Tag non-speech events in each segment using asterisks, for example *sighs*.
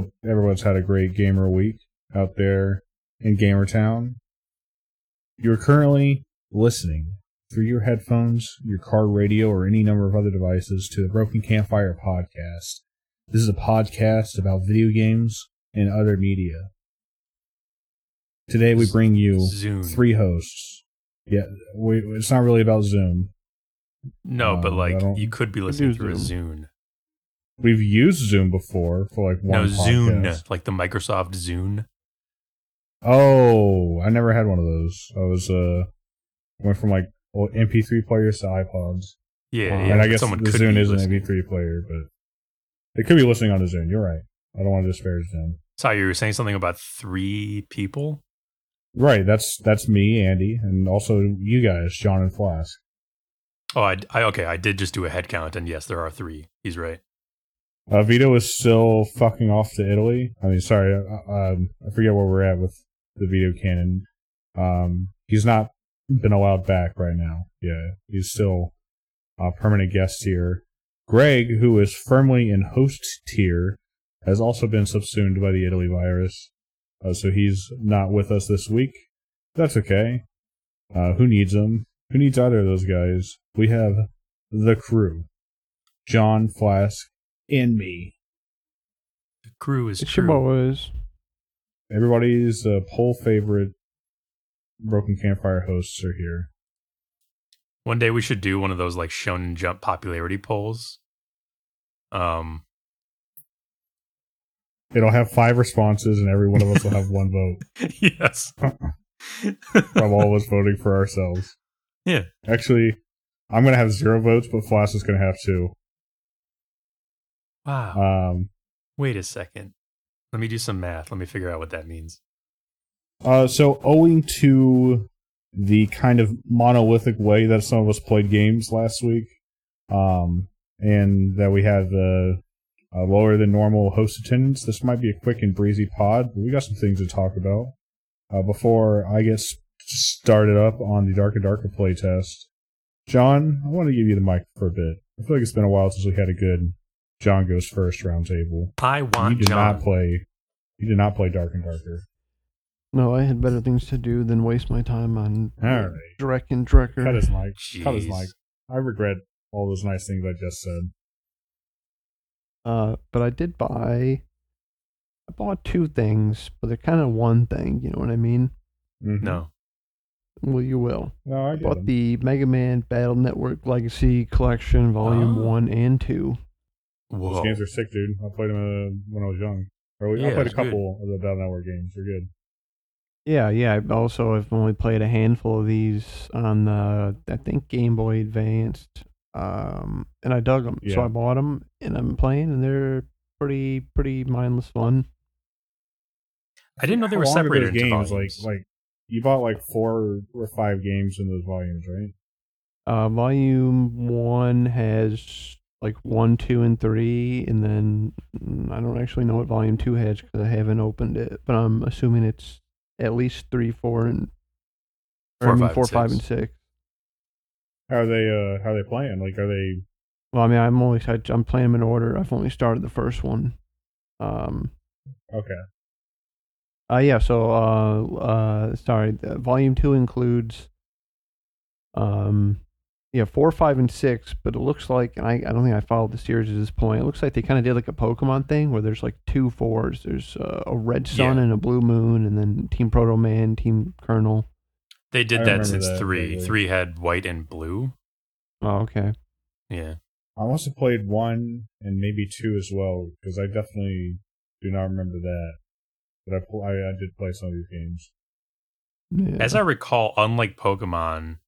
Hello. Hope everyone's had a great gamer week out there in Gamertown. You're currently listening through your headphones, your car radio, or any number of other devices to the Broken Campfire podcast. This is a podcast about video games and other media. Today we bring you Zune. three hosts. Yeah, we, it's not really about Zoom. No, but Um, like you could be listening do through a Zoom. We've used Zoom before for like one No, Zune, like the Microsoft Zune. Oh, I never had one of those. I was uh went from like well, MP3 players to iPods, Yeah, Uh, yeah. and I guess someone the Zune is an listening. MP3 player, but they could be listening on the Zune. You're right. I don't want to disparage them. Sorry, you were saying something about three people. Right, that's that's me, Andy, and also you guys, John and Flask. Oh, I, I okay. I did just do a head count, and yes, there are three. He's right. Uh, Vito is still fucking off to Italy. I mean, sorry, uh, um, I forget where we're at with the Vito canon. Um, he's not been allowed back right now. Yeah, he's still a permanent guest here. Greg, who is firmly in host tier, has also been subsumed by the Italy virus, uh, so he's not with us this week. That's okay. Uh, who needs him? Who needs either of those guys? We have the crew: John, Flask, and me. The crew is It's true. your boys. Everybody's uh, poll favorite Broken Campfire hosts are here. One day we should do one of those like Shonen Jump popularity polls. Um, It'll have five responses, and every one of us will have one vote *laughs* yes. *laughs* from all of us voting for ourselves. Yeah. Actually, I'm gonna have zero votes, but Flash is gonna have two. Wow. Um, Wait a second. Let me do some math. Let me figure out what that means. uh, so owing to the kind of monolithic way that some of us played games last week, um, and that we had the uh, lower than normal host attendance, this might be a quick and breezy pod. But we got some things to talk about uh, before I get started up on the Dark Darker Darker playtest. John, I want to give you the mic for a bit. I feel like it's been a while since we had a good John goes first roundtable. I want You did John. not play. You did not play Dark and Darker. No, I had better things to do than waste my time on All right. Drek and Drecker. Cut his mic. Cut his mic. I regret all those nice things I just said. Uh, but I did buy. I bought two things, but they're kind of one thing. You know what I mean? Mhm. No. Well, you will. No, I I bought them. the Mega Man Battle Network Legacy Collection, Volume Oh. One and Two. Those games are sick, dude. I played them uh, when I was young. Or we, Yeah, I played a it's good. couple of the Battle Network games. They're good. Yeah, yeah. Also, I also have only played a handful of these on the I think Game Boy Advanced, um, and I dug them, so I bought them and I'm playing, and they're pretty pretty mindless fun. I didn't know they How were long separated those games. Like, like you bought like four or five games in those volumes, right? Uh, volume one has like one, two, and three, and then mm, I don't actually know what volume two has because I haven't opened it, but I'm assuming it's at least three, four, and or Four, I mean, five, four, and five, six. and six. How are they? Uh, how are they playing? Like, are they? Well, I mean, I'm only I, I'm playing them in order. I've only started the first one. Um, Okay. Uh yeah, so uh uh sorry, volume 2 includes um yeah, 4, 5 and 6, but it looks like and I I don't think I followed the series at this point. It looks like they kind of did like a Pokemon thing where there's like two fours. There's uh, a red sun Yeah. and a blue moon and then Team Proto Man, Team Colonel. they I did that since that three. vaguely. Three had white and blue. Oh, okay. Yeah. I must have played one and maybe two as well because I definitely do not remember that. But I, I, I did play some of these games. Yeah. As I recall, unlike Pokemon,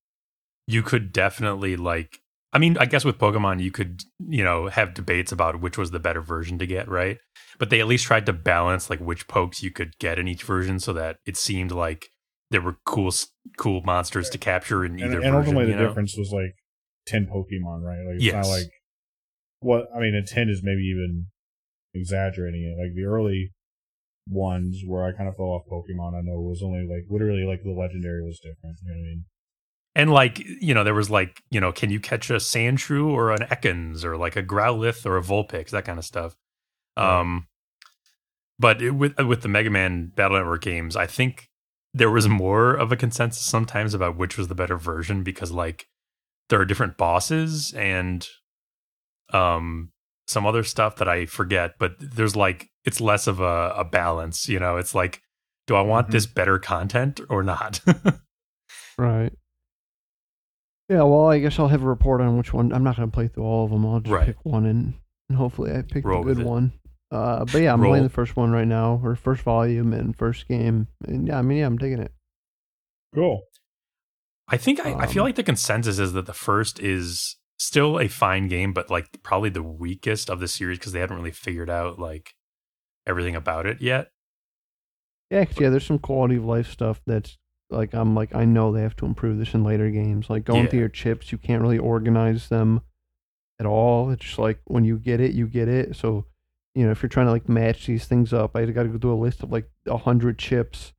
you could definitely like. I mean, I guess with Pokemon, you could you know have debates about which was the better version to get, right? But they at least tried to balance like which pokes you could get in each version, so that it seemed like there were cool, cool monsters to capture in And, either and version. ultimately, the know? difference was like ten Pokemon, right? Like it's Yes. not like what I mean. A ten is maybe even exaggerating it. Like the early ones where I kind of fell off Pokemon, I know was only like literally like the legendary was different. You know what I mean? And like you know there was like you know can you catch a sandshrew or an ekans or like a growlithe or a vulpix that kind of stuff um but it, with with the mega man battle network games i think there was more of a consensus sometimes about which was the better version because like there are different bosses and um some other stuff that i forget but there's like it's less of a, a balance you know it's like do i want Mhm. this better content or not *laughs* Right. Yeah, well, I guess I'll have a report on which one. I'm not going to play through all of them. I'll just Right. pick one and, and hopefully I pick Roll the with good it. one. Uh, but yeah, I'm Roll. playing the first one right now, or first volume and first game. And yeah, I mean, yeah, I'm digging it. Cool. I think I, I feel Um, like the consensus is that the first is still a fine game, but like probably the weakest of the series because they haven't really figured out like everything about it yet. Yeah, 'cause, yeah, there's some quality of life stuff that's like I'm like I know they have to improve this in later games. Like going through your chips, you can't really organize them at all. It's just like when you get it, you get it. So you know, if you're trying to like match these things up, I got to go do a list of like a hundred chips,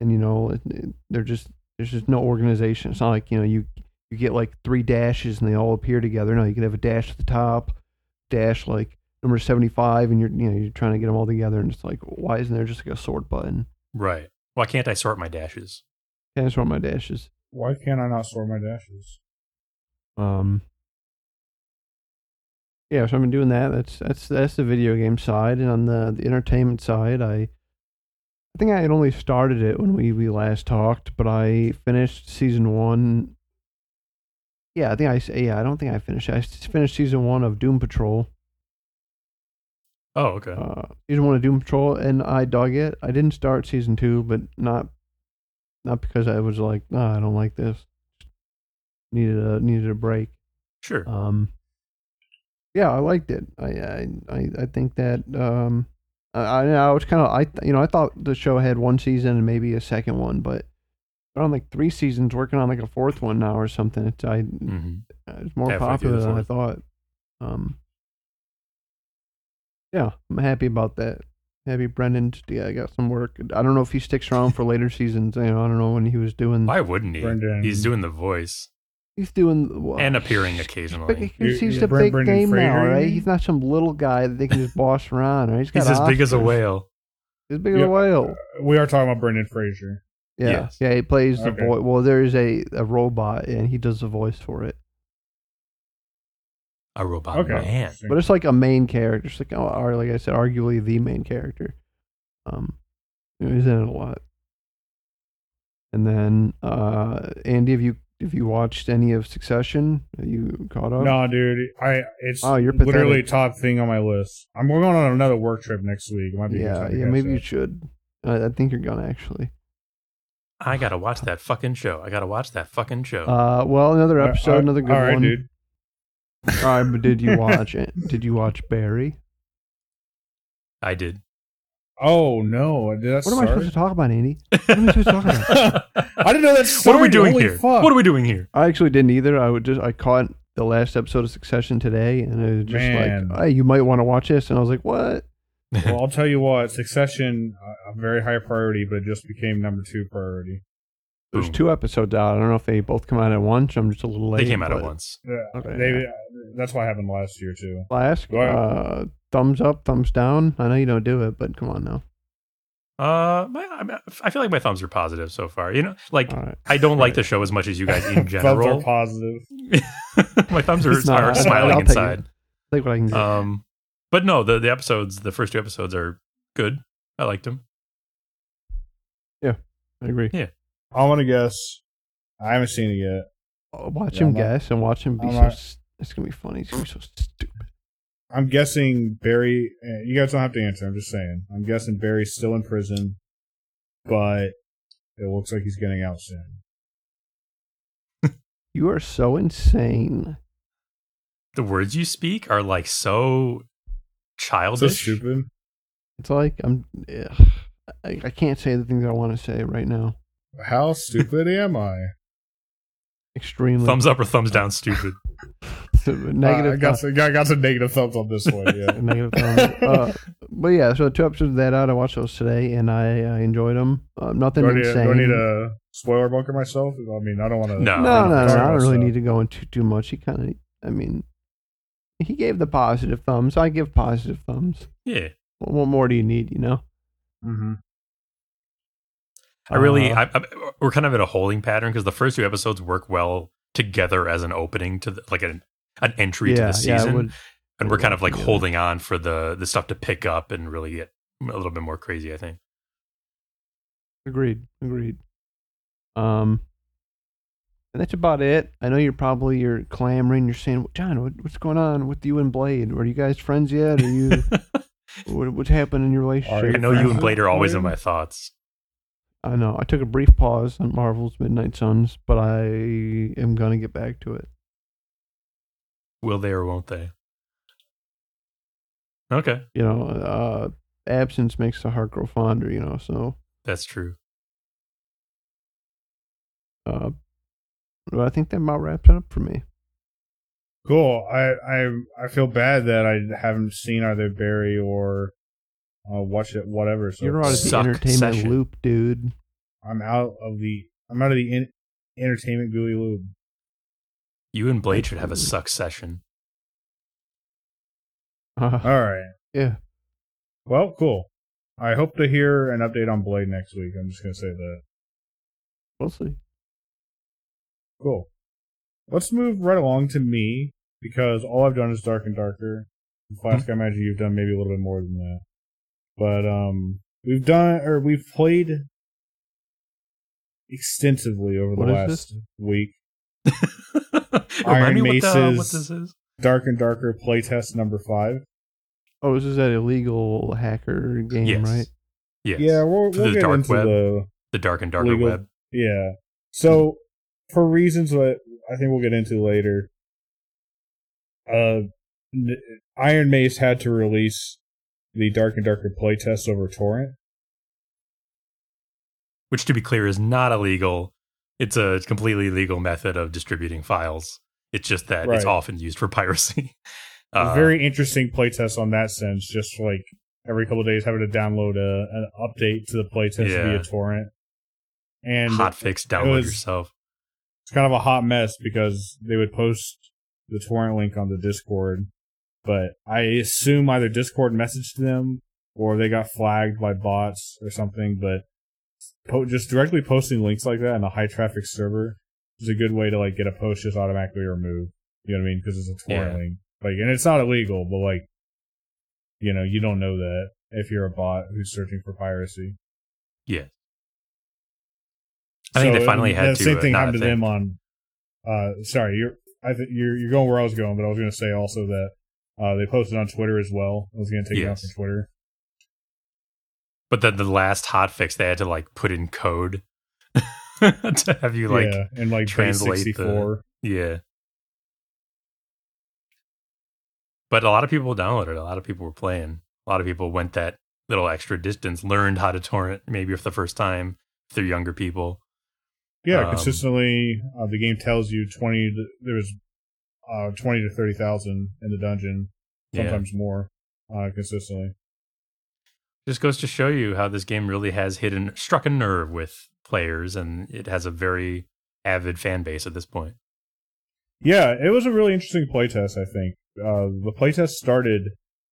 and you know, it, it- they're just there's just no organization. It's not like you know you you get like three dashes and they all appear together. No, you can have a dash at the top, dash like number seventy five, and you're you know you're trying to get them all together, and it's like why isn't there just like a sort button? Right. Why can't I sort my dashes? Can't sort my dashes. Why can't I not sort my dashes? Um. Yeah, so I've been doing that. That's that's that's the video game side, and on the, the entertainment side, I I think I had only started it when we, we last talked, but I finished season one. Yeah, I think I s- yeah I don't think I finished. it. I s- finished season one of Doom Patrol. Oh, okay. Uh, season one of Doom Patrol, and I dug it. I didn't start season two, but not not because I was like, no, I don't like this. Needed a needed a break. sure. Um, yeah, I liked it. I I I, I think that um, I I, was kind of I you know I thought the show had one season and maybe a second one, but they're on like three seasons, working on like a fourth one now or something. It's I hmm it's more Halfway popular than I thought. Um, yeah, I'm happy about that. Happy Brendan, yeah, I got some work. I don't know if he sticks around for later seasons. You know, I don't know when he was doing. Why wouldn't he? Brendan. He's doing the voice He's doing well, and appearing But occasionally. he's, You- he's you- a Bren- big Brendan name now, right? He's not some little guy that they can just boss *laughs* around. Right? He's, got He's as big as a whale. He's as big as Yeah. a whale. We are talking about Brendan Fraser. Yeah, Yes. yeah. He plays the voice. Well, there is a, a robot, and he does the voice for it. A robot Okay. man. But it's like a main character. It's like, oh, or like I said, arguably the main character. Um, he's in it a lot. And then, uh, Andy, have you have you watched any of Succession? Are you caught up? No, dude. I it's Oh, you're literally top thing on my list. I'm going on another work trip next week. Might be Yeah, yeah. catch Maybe you should. I, I think you're gonna actually. I gotta watch that fucking show. I gotta watch that fucking show. Uh, well, another episode, uh, another good all right, one. dude. All right, but did you watch it? Did you watch Barry? I did. Oh no! Did that What am I supposed to talk about, Andy? What am I supposed to talk about? *laughs* I didn't know that. what are we doing Holy here? Fuck. What are we doing here? I actually didn't either. I would just I caught the last episode of Succession today, and it was just Man. like, "Hey, you might want to watch this," and I was like, "What?" well, I'll tell you what. Succession, uh, a very high priority, but it just became number two priority. There's Boom. two episodes out. I don't know if they both come out at once. I'm just a little late. They came out at once. Yeah, Okay, they, yeah. That's what happened last year too. Last, Go ahead. uh, thumbs up, thumbs down. I know you don't do it, but come on now. Uh, my, I- I feel like my thumbs are positive so far. You know, like All right. I don't like Right. the show as much as you guys in *laughs* Thumbs are general. positive. *laughs* my thumbs are, It's not. are I'll- smiling I'll take it. inside. Take what I can get. Um, but no, the the episodes, the first two episodes are good. I liked them. Yeah. I agree. I want to guess. I haven't seen it yet. Oh, watch Yeah, him I'm not- guess and watch him be I'm so. not- s it's gonna be funny. It's gonna be so stupid. I'm guessing Barry. eh, You guys don't have to answer. I'm just saying. I'm guessing Barry's still in prison, but it looks like he's getting out soon. *laughs* You are so insane. The words you speak are like so So childish. stupid. It's like I'm. ugh. I, I can't say the things I want to say right now. How stupid am I? Extremely Thumbs up or thumbs down, stupid. *laughs* negative. Uh, I got some, I got some negative thumbs on this one. Yeah. *laughs* negative thumbs. Uh, but yeah, so two episodes of that out. I watched those today, and I, I enjoyed them. Uh, nothing Do I, need, insane. do I need a spoiler bunker myself? I mean, I don't want to. No. no, no, no, talk I don't really need to go into too much. He kind of, I mean, he gave the positive thumbs. I give positive thumbs. Yeah. What, what more do you need? You know. Mm-hmm. I really, Uh, I, I, we're kind of in a holding pattern because the first two episodes work well together as an opening to the, like an an entry to the season, it would- and we're kind of like Yeah. holding on for the the stuff to pick up and really get a little bit more crazy. I think. Agreed. Agreed. Um, and that's about it. I know you're probably you're clamoring. You're saying, John, what, what's going on with you and Blade? Are you guys friends yet? Are you? *laughs* what, what's happened in your relationship? I know you and Blade are with always in my thoughts. I know. I took a brief pause on Marvel's Midnight Suns, but I am gonna get back to it. Will they or won't they? Okay, You know, uh, absence makes the heart grow fonder. You know, so that's true. uh, but I think that about wraps it up for me. Cool. I I I feel bad that I haven't seen either Barry or uh, watched it, whatever. So You're out of the Suck entertainment session. loop, dude. I'm out of the I'm out of the in, entertainment gooey loop. You and Blade should have a suck session. Uh, All right. yeah. Well, cool. I hope to hear an update on Blade next week. I'm just gonna say that. We'll see. Cool. Let's move right along to me because all I've done is Dark and Darker. Flask, I imagine you've done maybe a little bit more than that. But um, we've done or we've played extensively over the last this? week. *laughs* Iron me what, the, Mace's- what this is. Dark and Darker playtest number five. Oh, this is that illegal hacker game, Yes. right? Yes. Yeah, we'll, we'll the get dark into web. the the dark and darker legal- web. Yeah. So, for reasons that I think we'll get into later, uh, Ironmace had to release the Dark and Darker playtest over torrent. which to be clear is not illegal. It's a completely legal method of distributing files. It's just that it's often used for piracy. *laughs* A Uh, very interesting playtest on that sense. Just like every couple of days, having to download a, an update to the playtest Yeah. via torrent, and hot fix, download was- yourself. it's kind of a hot mess because they would post the torrent link on the Discord, but I assume either Discord messaged them or they got flagged by bots or something. But po- just directly posting links like that in a high traffic server is a good way to like get a post just automatically removed. You know what I mean? Because it's a torrent Yeah. link. Like, and it's not illegal, but like, you know, you don't know that if you're a bot who's searching for piracy. Yeah. I think they finally had the to, same uh, thing happened to them on. Uh, sorry, you're I think you're you're going where I was going, but I was going to say also that uh, they posted on Twitter as well. I was going to take it off Yes. from Twitter. But then the last hot fix, they had to like put in code *laughs* to have you like, yeah, and like translate 64. yeah. But a lot of people downloaded. A lot of people were playing. A lot of people went that little extra distance, learned how to torrent, maybe for the first time. If they're younger people, Yeah, Um, consistently, uh, the game tells you twenty. There was uh, twenty to thirty thousand in the dungeon, yeah. sometimes more, uh, consistently. just goes to show you how this game really has hit and struck a nerve with players, and it has a very avid fan base at this point. Yeah, it was a really interesting playtest. I think uh, the playtest started.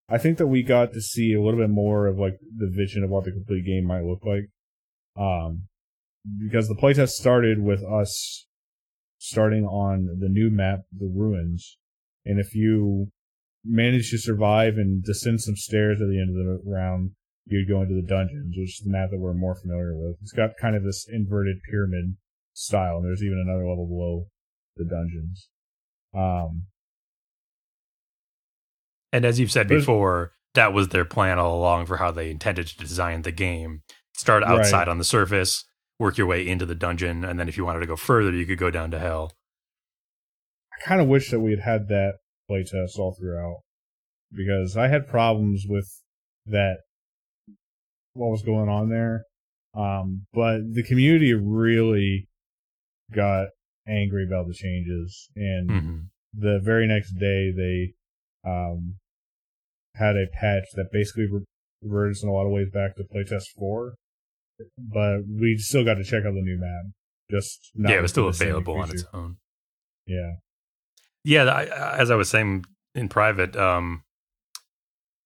I think that we got to see a little bit more of like the vision of what the complete game might look like. Um, because the playtest started with us starting on the new map, the ruins, and if you manage to survive and descend some stairs at the end of the round, you'd go into the dungeons, which is the map that we're more familiar with. It's got kind of this inverted pyramid style, and there's even another level below the dungeons. Um, And as you've said before, that was their plan all along for how they intended to design the game. Start Right. outside on the surface, work your way into the dungeon, and then if you wanted to go further, you could go down to hell. I kind of wish that we had had that playtest all throughout because I had problems with that, what was going on there. Um, but the community really got angry about the changes, and hmm the very next day they um, had a patch that basically re- reverts in a lot of ways back to playtest four, but we still got to check out the new map. Just not yeah, it was still available on its own. Yeah, Yeah, I, as I was saying in private, um,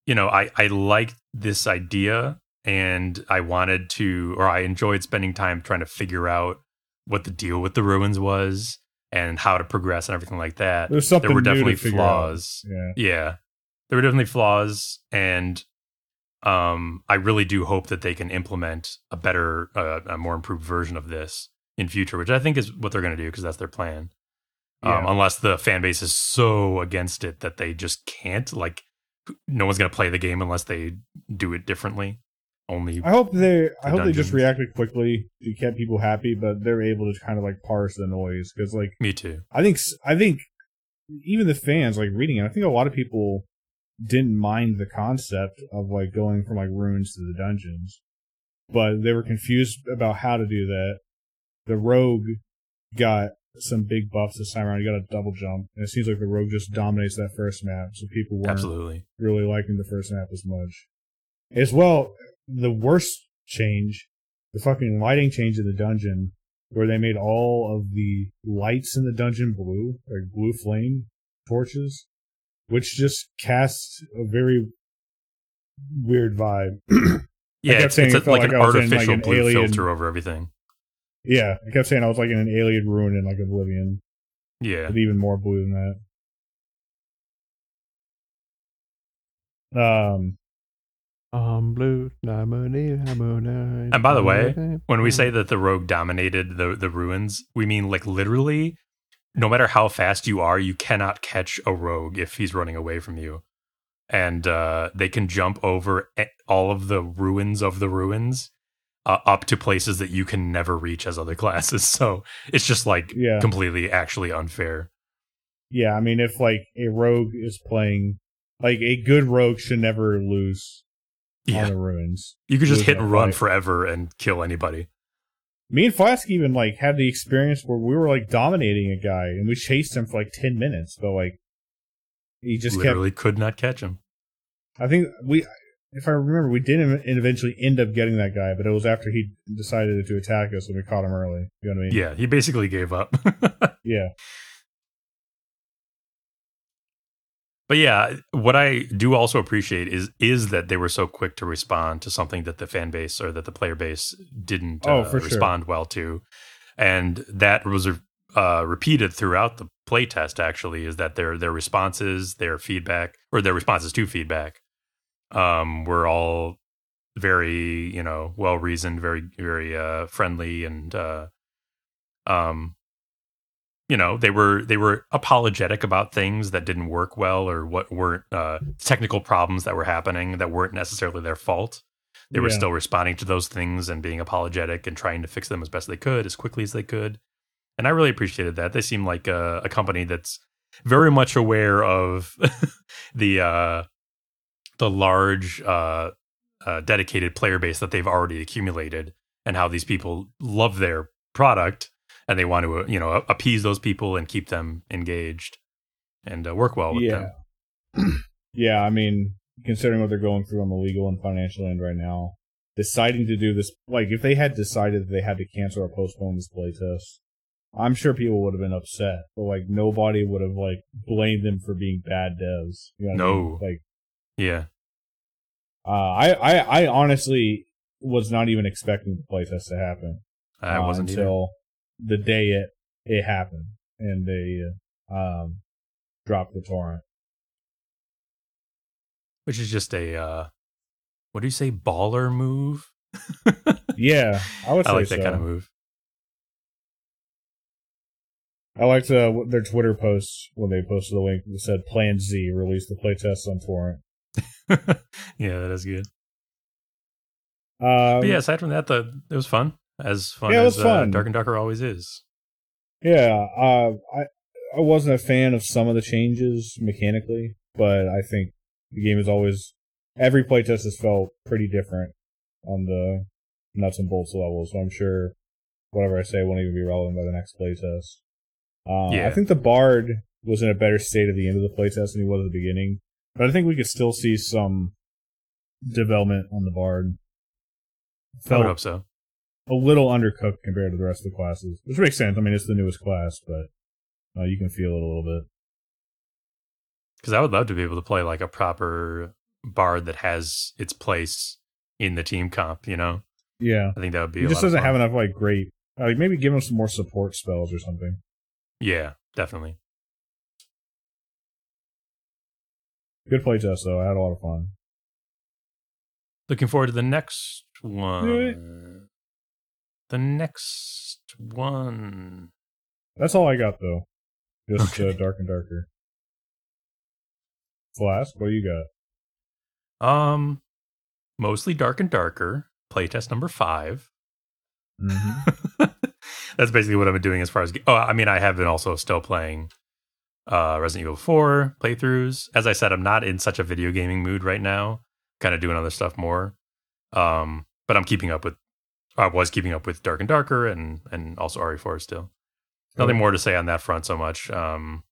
you know, I I liked this idea, and I wanted to, or I enjoyed spending time trying to figure out what the deal with the ruins was and how to progress and everything like that. there's something there were definitely flaws. Yeah, Yeah, there were definitely flaws, and um, I really do hope that they can implement a better, uh, a more improved version of this in future, which I think is what they're going to do because that's their plan. Um, Yeah. unless the fan base is so against it that they just can't, like, no one's going to play the game unless they do it differently. Only, I hope they. I hope they just reacted quickly to keep people happy, but they're able to kind of like parse the noise because, like, me too. I think s- I think even the fans like reading it. I think a lot of people didn't mind the concept of like going from like ruins to the dungeons, but they were confused about how to do that. The rogue got some big buffs this time around. You got a double jump, and it seems like the rogue just dominates that first map, so people weren't Absolutely. really liking the first map as much. As well, the worst change, the fucking lighting change in the dungeon, where they made all of the lights in the dungeon blue, like blue flame torches, which just casts a very weird vibe. *clears throat* Yeah, it's, it's it a, felt like like an I was in, like, artificial an blue alien- filter over everything. yeah, I kept saying I was like in an alien ruin in like Oblivion, Yeah. but even more blue than that. Um, Um, blue, diamond, diamond, And by the way, When we say that the rogue dominated the the ruins, we mean like literally, no matter how fast you are, you cannot catch a rogue if he's running away from you, and uh, they can jump over all of the ruins of the ruins uh, up to places that you can never reach as other *laughs* classes. So it's just like yeah, completely actually unfair. yeah. I mean, if like a rogue is playing, like a good rogue should never lose on Yeah, the ruins. you could just hit and run fight. forever and kill anybody. Me and Flask even like had the experience where we were like dominating a guy and we chased him for like ten minutes, but like he just Literally could not catch him. I think we, if I remember, we did not eventually end up getting that guy, but it was after he decided to attack us and we caught him early. You know what I mean? Yeah, he basically gave up. *laughs* Yeah. But yeah, what I do also appreciate is is that they were so quick to respond to something that the fan base or that the player base didn't Oh, uh, for sure. respond well to, and that was uh, repeated throughout the playtest. Actually, is that their their responses, their feedback, or their responses to feedback, um, were all very you know well reasoned, very very uh, friendly, and uh, um, you know they were they were apologetic about things that didn't work well or what weren't uh, technical problems that were happening that weren't necessarily their fault. They were Yeah. still responding to those things and being apologetic and trying to fix them as best they could, as quickly as they could. And I really appreciated that. They seem like a, a company that's very much aware of *laughs* the uh, the large uh, uh, dedicated player base that they've already accumulated and how these people love their product and they want to uh, you know appease those people and keep them engaged and uh, work well with yeah. them. *clears throat* yeah, I mean, considering what they're going through on the legal and financial end right now, deciding to do this, like, if they had decided that they had to cancel or postpone this playtest, I'm sure people would have been upset, but like, nobody would have like blamed them for being bad devs. You know what I mean? No. like, Yeah, uh, I, I, I honestly was not even expecting the playtest to happen I uh, wasn't until the day it it happened, and they um dropped the torrent. which is just a uh, what do you say baller move? *laughs* Yeah, I would say I like that kind of move. I liked uh, their Twitter posts when they posted the link that said Plan Z released the playtest on torrent. *laughs* yeah, that is good. Um, But yeah, aside from that, the it was fun. As fun Yeah, as fun. Uh, Dark and Darker always is. yeah. Uh, I I wasn't a fan of some of the changes mechanically, but I think the game is always every playtest has felt pretty different on the nuts and bolts level. So I'm sure whatever I say won't even be relevant by the next playtest. Uh, Yeah. I think the Bard was in a better state at the end of the playtest than he was at the beginning, but I think we could still see some development on the Bard. I would hope so. A little undercooked compared to the rest of the classes, which makes sense. I mean, it's the newest class, but uh, you can feel it a little bit. Because I would love to be able to play like a proper bard that has its place in the team comp. You know, Yeah, I think that would be. he a just doesn't have enough like great. Like maybe give him some more support spells or something. Yeah, definitely. Good playtest though. I had a lot of fun. Looking forward to the next one. The next one. That's all I got though. Just Okay. uh, dark and darker. Flask, what do you got? Um, mostly dark and darker. Playtest number five. Mm-hmm. *laughs* That's basically what I've been doing as far as. Oh, I mean, I have been also still playing uh, Resident Evil 4 playthroughs. As I said, I'm not in such a video gaming mood right now. Kind of doing other stuff more. Um, but I'm keeping up with. I was keeping up with Dark and Darker and and also RE4 still. Nothing more to say on that front so much. Um,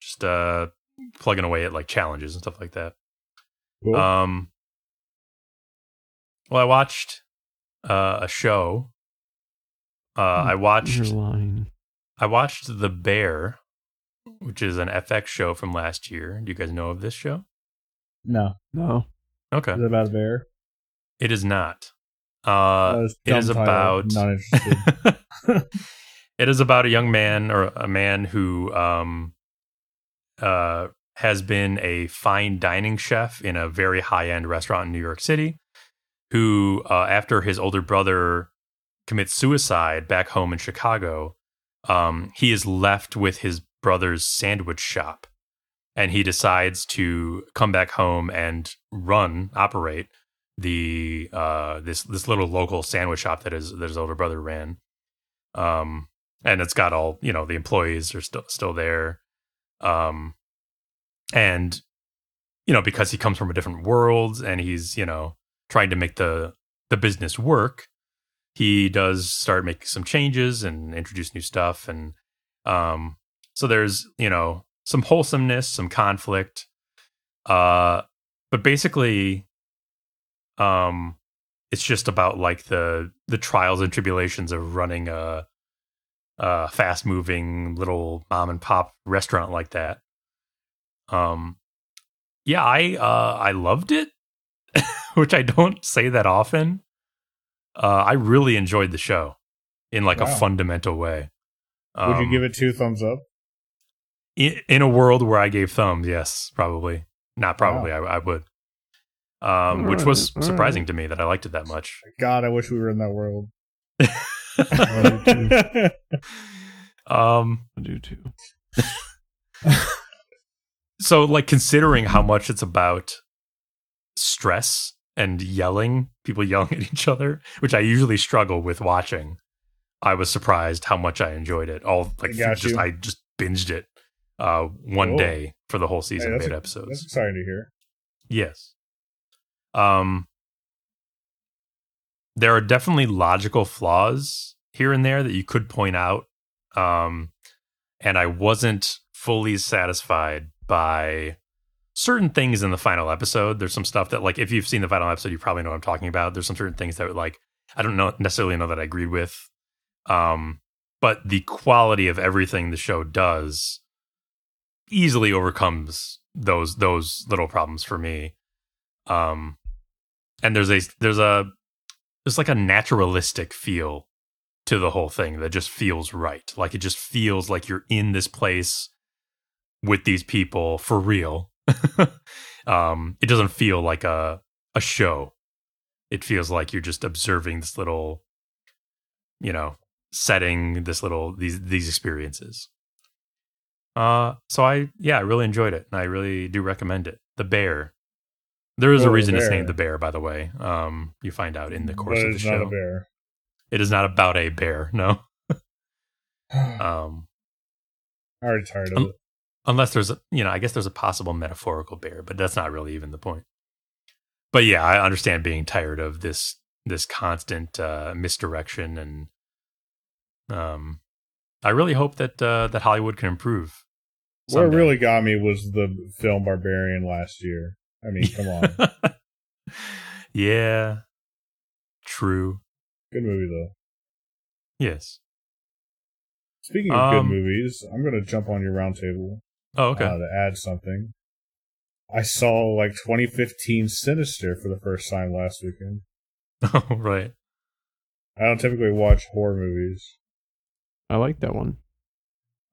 just uh, plugging away at like challenges and stuff like that. Cool. Um, well, I watched uh, a show. Uh, I watched You're. I watched The Bear, which is an FX show from last year. Do you guys know of this show? no, No. Okay, is it about a bear? it is not. Uh, it is title. about Not interested. *laughs* it is about a young man or a man who um uh has been a fine dining chef in a very high end restaurant in New York City who uh after his older brother commits suicide back home in Chicago um he is left with his brother's sandwich shop and he decides to come back home and run operate the uh this this little local sandwich shop that his that his older brother ran. Um and it's got all you know the employees are still still there. Um and you know because he comes from a different world and he's you know trying to make the the business work he does start making some changes and introduce new stuff. And um so there's you know some wholesomeness some conflict. Uh but basically um it's just about like the the trials and tribulations of running a a fast moving little mom and pop restaurant like that um yeah i uh i loved it *laughs* which i don't say that often uh i really enjoyed the show in like a fundamental way Would you Um, give it two thumbs up? in, in a world where I gave thumbs, yes, probably. Not probably, I, I would. Um, which was surprising to me that I liked it that much. God, I wish we were in that world. *laughs* um, I do too. *laughs* so, like, considering how much it's about stress and yelling, people yelling at each other, which I usually struggle with watching, I was surprised how much I enjoyed it. All like, I just you. I just binged it uh, one Cool. day for the whole season of that's, eight a- episodes. that's exciting to hear. Yes. Um there are definitely logical flaws here and there that you could point out. Um and I wasn't fully satisfied by certain things in the final episode. There's some stuff that like if you've seen the final episode, you probably know what I'm talking about. There's some certain things that like I don't know necessarily know that I agreed with. Um but the quality of everything the show does easily overcomes those those little problems for me um and there's a there's a there's like a naturalistic feel to the whole thing that just feels right. Like it just feels like you're in this place with these people for real. *laughs* Um it doesn't feel like a a show. It feels like you're just observing this little you know setting this little these these experiences. Uh so i yeah i really enjoyed it and i really do recommend it. The bear there is a reason it's Bear. named the bear by the way um you find out in the course but of the it's show a it is not about a bear no I'm *sighs* um already tired of Um, it. unless there's a you know i guess there's a possible metaphorical bear but that's not really even the point but yeah i understand being tired of this this constant uh misdirection and um i really hope that uh that hollywood can improve What really got me was the film Barbarian last year. I mean, come on. *laughs* Yeah. True. Good movie though. Yes. Speaking of good Um, movies, I'm gonna jump on your roundtable Oh, okay. uh, to add something. I saw like 2015 Sinister for the first time last weekend. *laughs* oh, right. I don't typically watch horror movies. I like that one.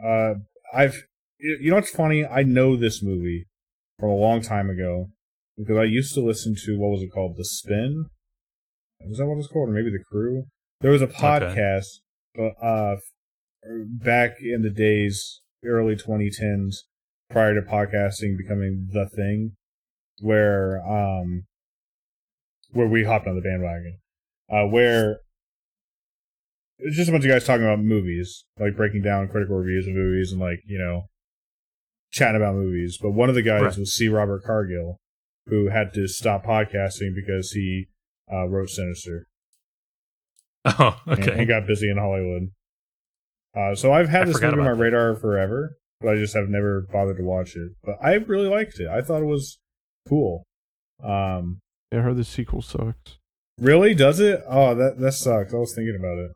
Uh, I've you you know what's funny? I know this movie from a long time ago because I used to listen to what was it called, The Spin? Was that what it's called, or maybe The Crew? There was a podcast, but uh, back in the days, early 2010s, prior to podcasting becoming the thing, where um, where we hopped on the bandwagon, uh, where it's just a bunch of guys talking about movies, like breaking down critical reviews of movies and like you know chatting about movies. But one of the guys Right. was C. Robert Cargill, who had to stop podcasting because he uh, wrote Sinister. *laughs* Oh, and he got busy in Hollywood. Uh, so I've had I this movie on my that. radar forever, but I just have never bothered to watch it. But I really liked it. I thought it was cool. Um, I heard the sequel sucks. really, does it? Oh, that that sucks. I was thinking about it.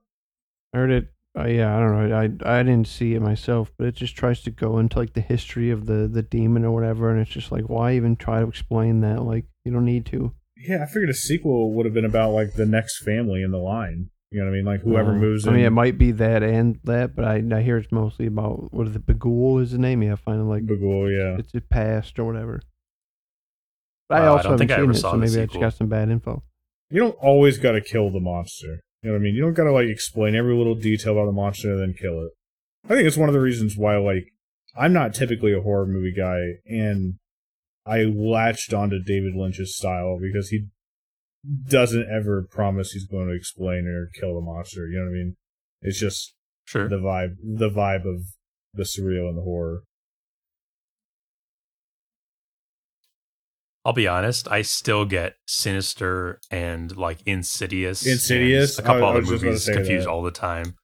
I heard it. Uh, yeah, I don't know. I I didn't see it myself, but it just tries to go into like the history of the the demon or whatever, and it's just like, why even try to explain that? Like, you don't need to. Yeah, I figured a sequel would have been about like the next family in the line. You know what I mean? Like whoever Um, moves I in. mean, it might be that and that, but I I hear it's mostly about what is it? Bughuul is the name. Yeah, finding like Bughuul, yeah. it's it past or whatever. But I Wow, I also don't haven't I seen ever it, saw so the maybe I just got some bad info. You don't always got to kill the monster. You know what I mean? You don't got to like explain every little detail about the monster and then kill it. I think it's one of the reasons why like I'm not typically a horror movie guy, and I latched onto David Lynch's style because he doesn't ever promise he's going to explain or kill the monster. You know what I mean? It's just Sure. the vibe, the vibe of the surreal and the horror. I'll be honest, I still get Sinister and like Insidious. Insidious? A couple I- I other was just about to movies confused that. all the time.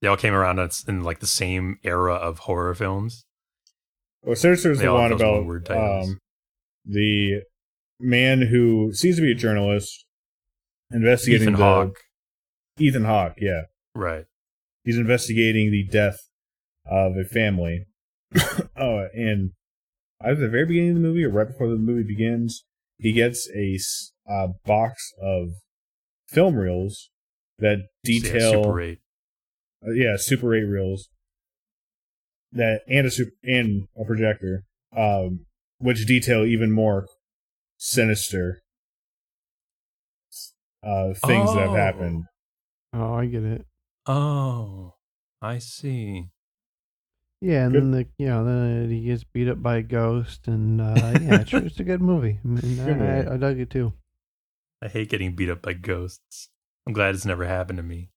They all came around in- in like the same era of horror films. Well, Sinister is the one about um, the man who seems to be a journalist investigating Ethan the Hawke. Ethan Hawke, yeah, Right. he's investigating the death of a family. *coughs* oh, and either at the very beginning of the movie or right before the movie begins, he gets a uh, box of film reels that Yeah, detail Super 8. uh, yeah, Super 8 reels that and a super and a projector, um, which detail even more sinister uh, things that have Oh. happened. Oh, I get it. Oh, I see. Yeah, and Good. then the you know then he gets beat up by a ghost, and uh, yeah, it's, it's a good movie. I, mean, I. I, I dug it too. I hate getting beat up by ghosts. I'm glad it's never happened to me.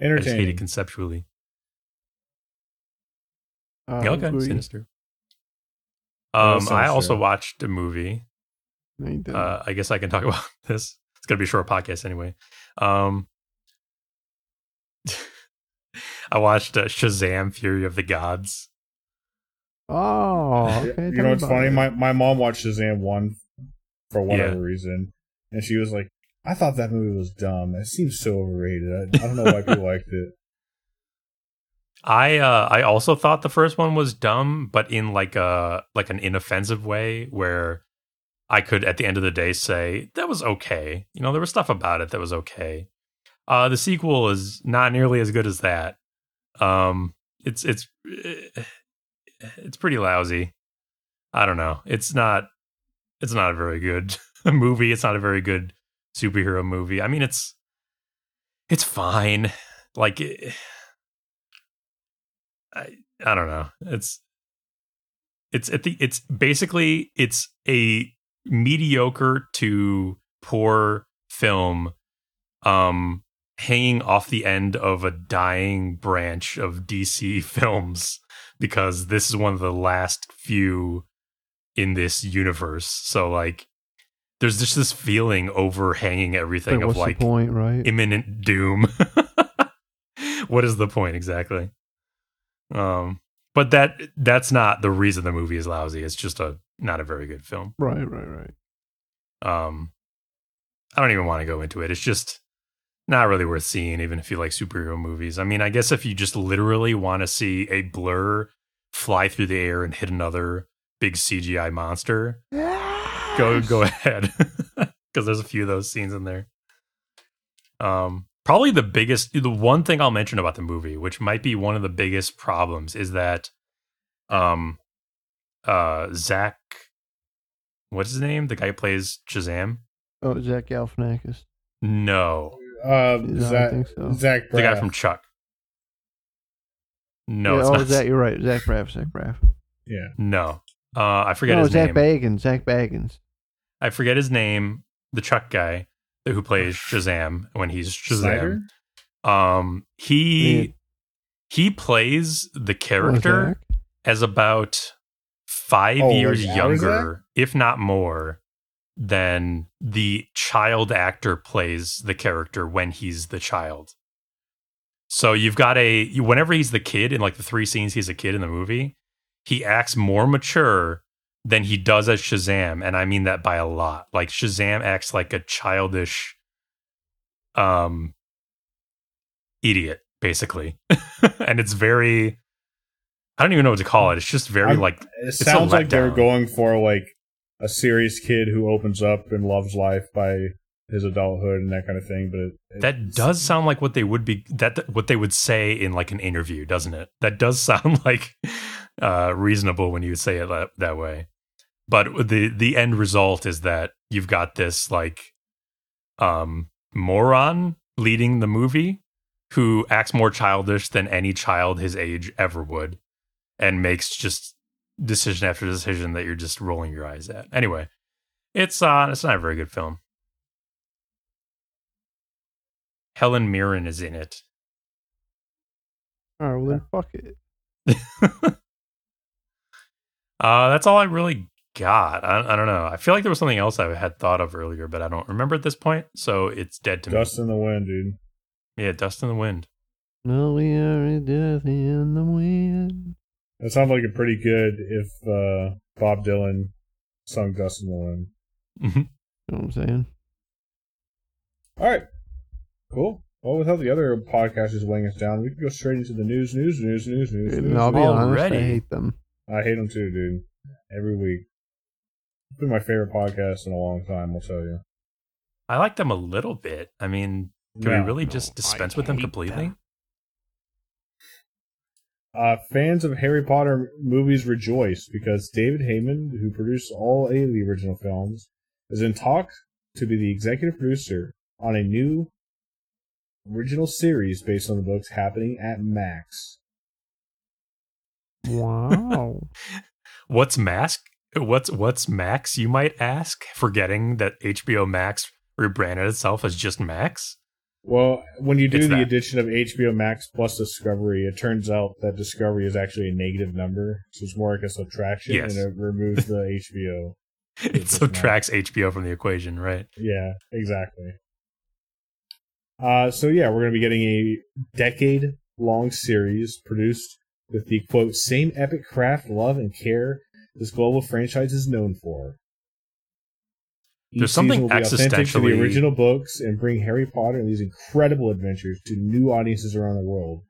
I just hate it conceptually. Uh, Yeah, okay, agree. Sinister. Um, I Sinister. also watched a movie. No. Uh, I guess I can talk *laughs* about this. It's gonna be a short podcast anyway. Um, *laughs* I watched uh, Shazam: Fury of the Gods. oh, okay. you know me what's funny? it. My my mom watched Shazam one for whatever Yeah. reason, and she was like, "I thought that movie was dumb. It seems so overrated. I, I don't know why people liked it." *laughs* I uh, I also thought the first one was dumb, but in like a like an inoffensive way where I could at the end of the day say that was okay. You know, there was stuff about it that was okay. Uh, the sequel is not nearly as good as that. Um, it's it's it's pretty lousy. I don't know. It's not it's not a very good *laughs* movie. It's not a very good superhero movie. I mean, it's it's fine. Like. It, I I don't know. It's it's at the it's basically it's a mediocre to poor film um hanging off the end of a dying branch of DC *laughs* films because this is one of the last few in this universe. So like there's just this feeling overhanging everything of like point, right? imminent doom. *laughs* what is the point exactly? Um, but that that's not the reason the movie is lousy. It's just a not a very good film. right, right, right. Um, I don't even want to go into it. It's just not really worth seeing, even if you like superhero movies. I mean, I guess if you just literally want to see a blur fly through the air and hit another big CGI monster, go go *laughs* ahead because there's a few of those scenes in there. Um, probably the biggest, the one thing I'll mention about the movie, which might be one of the biggest problems, is that, um, uh, Zach, what's his name? The guy who plays Shazam. Oh, Zach Galifianakis. No, Uh, Yeah, I Zach, think so. Zach the guy from Chuck. No, yeah, it's oh, not. Zach, you're right. Zach Braff. Zach Braff. yeah. No, uh, I forget no, his Zach name. Baggins. Zach Baggins. I forget his name. The Chuck guy who plays Shazam when he's Shazam. Snyder? Um, he Yeah. he plays the Oh, character Zach? as about five Oh, years like our Zach? younger, if not more, than the child actor plays the character when he's the child. So you've got a whenever he's the kid in like the three scenes he's a kid in the movie, he acts more mature than he does as Shazam, and I mean that by a lot. Like Shazam acts like a childish um idiot basically. *laughs* and it's very I don't even know what to call it. It's just very I'm- like It sounds like they're going for like a serious kid who opens up and loves life by his adulthood and that kind of thing. But it, That does sound like what they would be that what they would say in like an interview, doesn't it? That does *laughs* sound like uh reasonable when you say it that, that way. But the the end result is that you've got this like um moron leading the movie who acts more childish than any child his age ever would and makes just decision after decision that you're just rolling your eyes at. Anyway, it's uh it's not a very good film. Helen Mirren is in it. All right, well then fuck it. *laughs* Uh, that's all I really got. I, I don't know. I feel like there was something else I had thought of earlier, but I don't remember at this point. So it's dead to me. dust in the wind, dude. Yeah, Dust in the Wind. No, we are a death in the wind. That sounds like a pretty good if uh, Bob Dylan sung "Dust in the Wind." Mhm. You know what I'm saying? All right, cool. Well, without the other podcasters weighing us down, we can go straight into the news, news, news, news, news. And news. I'll be honest, I hate them. I hate them too, dude. Every week. It's been my favorite podcast in a long time. I'll tell you. I like them a little bit. I mean, can No. we really no, just I dispense with them completely? them. Uh, fans of Harry Potter movies rejoice because David Heyman, who produced all eight of the original films, is in talks to be the executive producer on a new original series based on the books happening at Max. Wow. *laughs* What's Max? What's what's Max? You might ask, forgetting that HBO Max rebranded itself as just Max. Well, when you do It's the that. addition of HBO Max plus Discovery, it turns out that Discovery is actually a negative number, so it's more like a subtraction, Yes. and it removes the HBO. *laughs* It subtracts HBO from the equation, right? Yeah, exactly. Uh, so yeah, we're going to be getting a decade-long series produced with the quote same epic craft, love, and care this global franchise is known for. Each There's something season will be authentic to the original books and bring Harry Potter and these incredible adventures to new audiences around the world,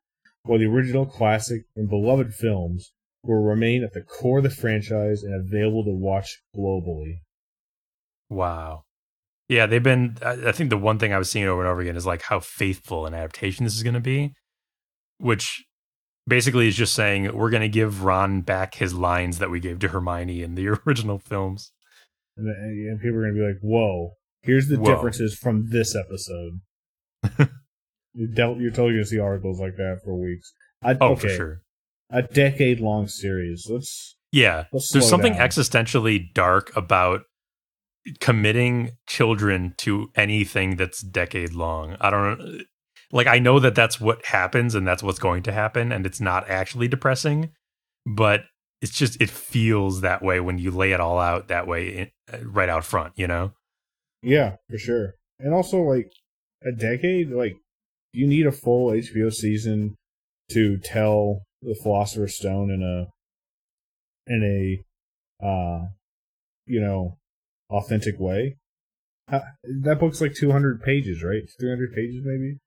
while the original classic and beloved films will remain at the core of the franchise and available to watch globally. Wow. Yeah, they've been. I I think the one thing I was seeing over and over again is like how faithful an adaptation this is going to be, which basically is just saying we're going to give Ron back his lines that we gave to Hermione in the *laughs* original films. And, and people are going to be like, whoa, here's the Whoa. differences from this episode. *laughs* you're, del- you're totally going to see articles like that for weeks. I, Oh, okay, for sure. A decade long series. Let's. Yeah, Let's there's something down. existentially dark about committing children to anything that's decade long. I don't like I know that that's what happens and that's what's going to happen and it's not actually depressing, but it's just it feels that way when you lay it all out that way right out front, you know. Yeah, for sure. And also, like, a decade, like, you need a full HBO season to tell the Philosopher's Stone in a, in a, uh, you know, authentic way. uh, that book's like 200 pages, right? 300 pages, maybe.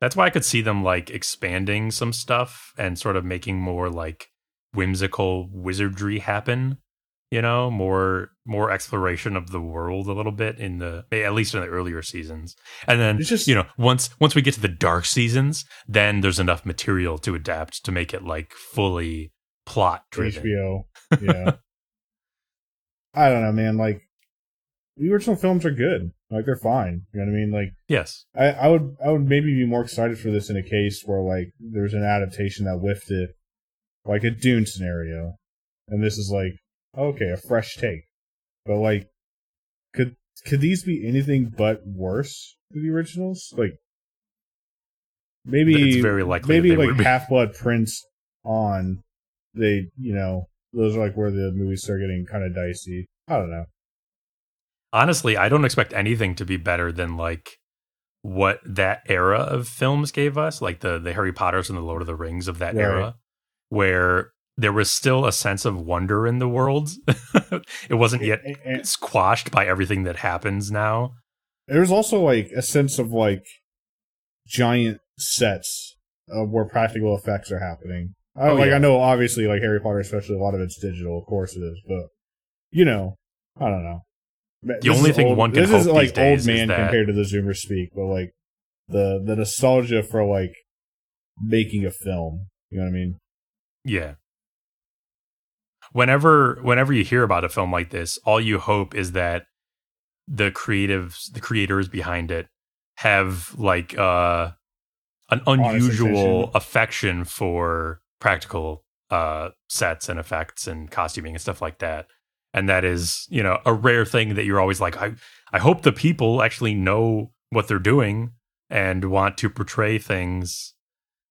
That's why I could see them like expanding some stuff and sort of making more like whimsical wizardry happen. You know, more more exploration of the world a little bit in the at least in the earlier seasons. And then It's just- you know, once once we get to the dark seasons, then there's enough material to adapt to make it like fully plot driven. HBO. Yeah. *laughs* I don't know, man. Like the original films are good. Like they're fine. You know what I mean? Like Yes. I, I would I would maybe be more excited for this in a case where like there's an adaptation that whiffed it, like a Dune scenario, and this is like okay, a fresh take. But like, could could these be anything but worse than the originals? Like maybe It's very likely maybe like. Half Blood Prince on they you know those are like where the movies start getting kind of dicey. I don't know. honestly, I don't expect anything to be better than like what that era of films gave us, like the the Harry Potters and the Lord of the Rings of that Right. era, where there was still a sense of wonder in the world. *laughs* it wasn't yet And- and- squashed by everything that happens now. there's also like a sense of like giant sets of where practical effects are happening. I, Oh, like yeah. I know obviously like Harry Potter, especially a lot of it's digital, of course it is, but you know, I don't know. The only thing one can this is hope like old man that- compared to the Zoomer speak, but like the the nostalgia for like making a film. You know what I mean? Yeah. Whenever whenever you hear about a film like this, all you hope is that the creatives, the creators behind it have like uh an unusual affection for practical uh sets and effects and costuming and stuff like that. And that is, you know, a rare thing that you're always like I I hope the people actually know what they're doing and want to portray things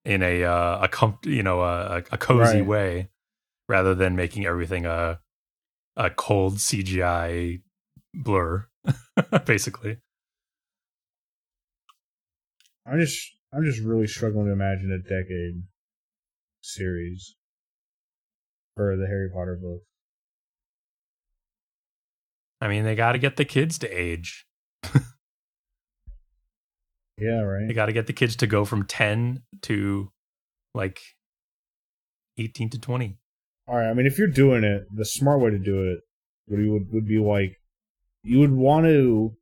in a uh, a com- you know a, a cozy Right. way rather than making everything a a cold CGI blur *laughs* basically. I'm just I'm just really struggling to imagine a decade series for the Harry Potter book. I mean, they got to get the kids to age. *laughs* Yeah, They right. got to get the kids to go from 10 to like 18 to 20. All right. I mean, if you're doing it, the smart way to do it would be, would, would be like you would want to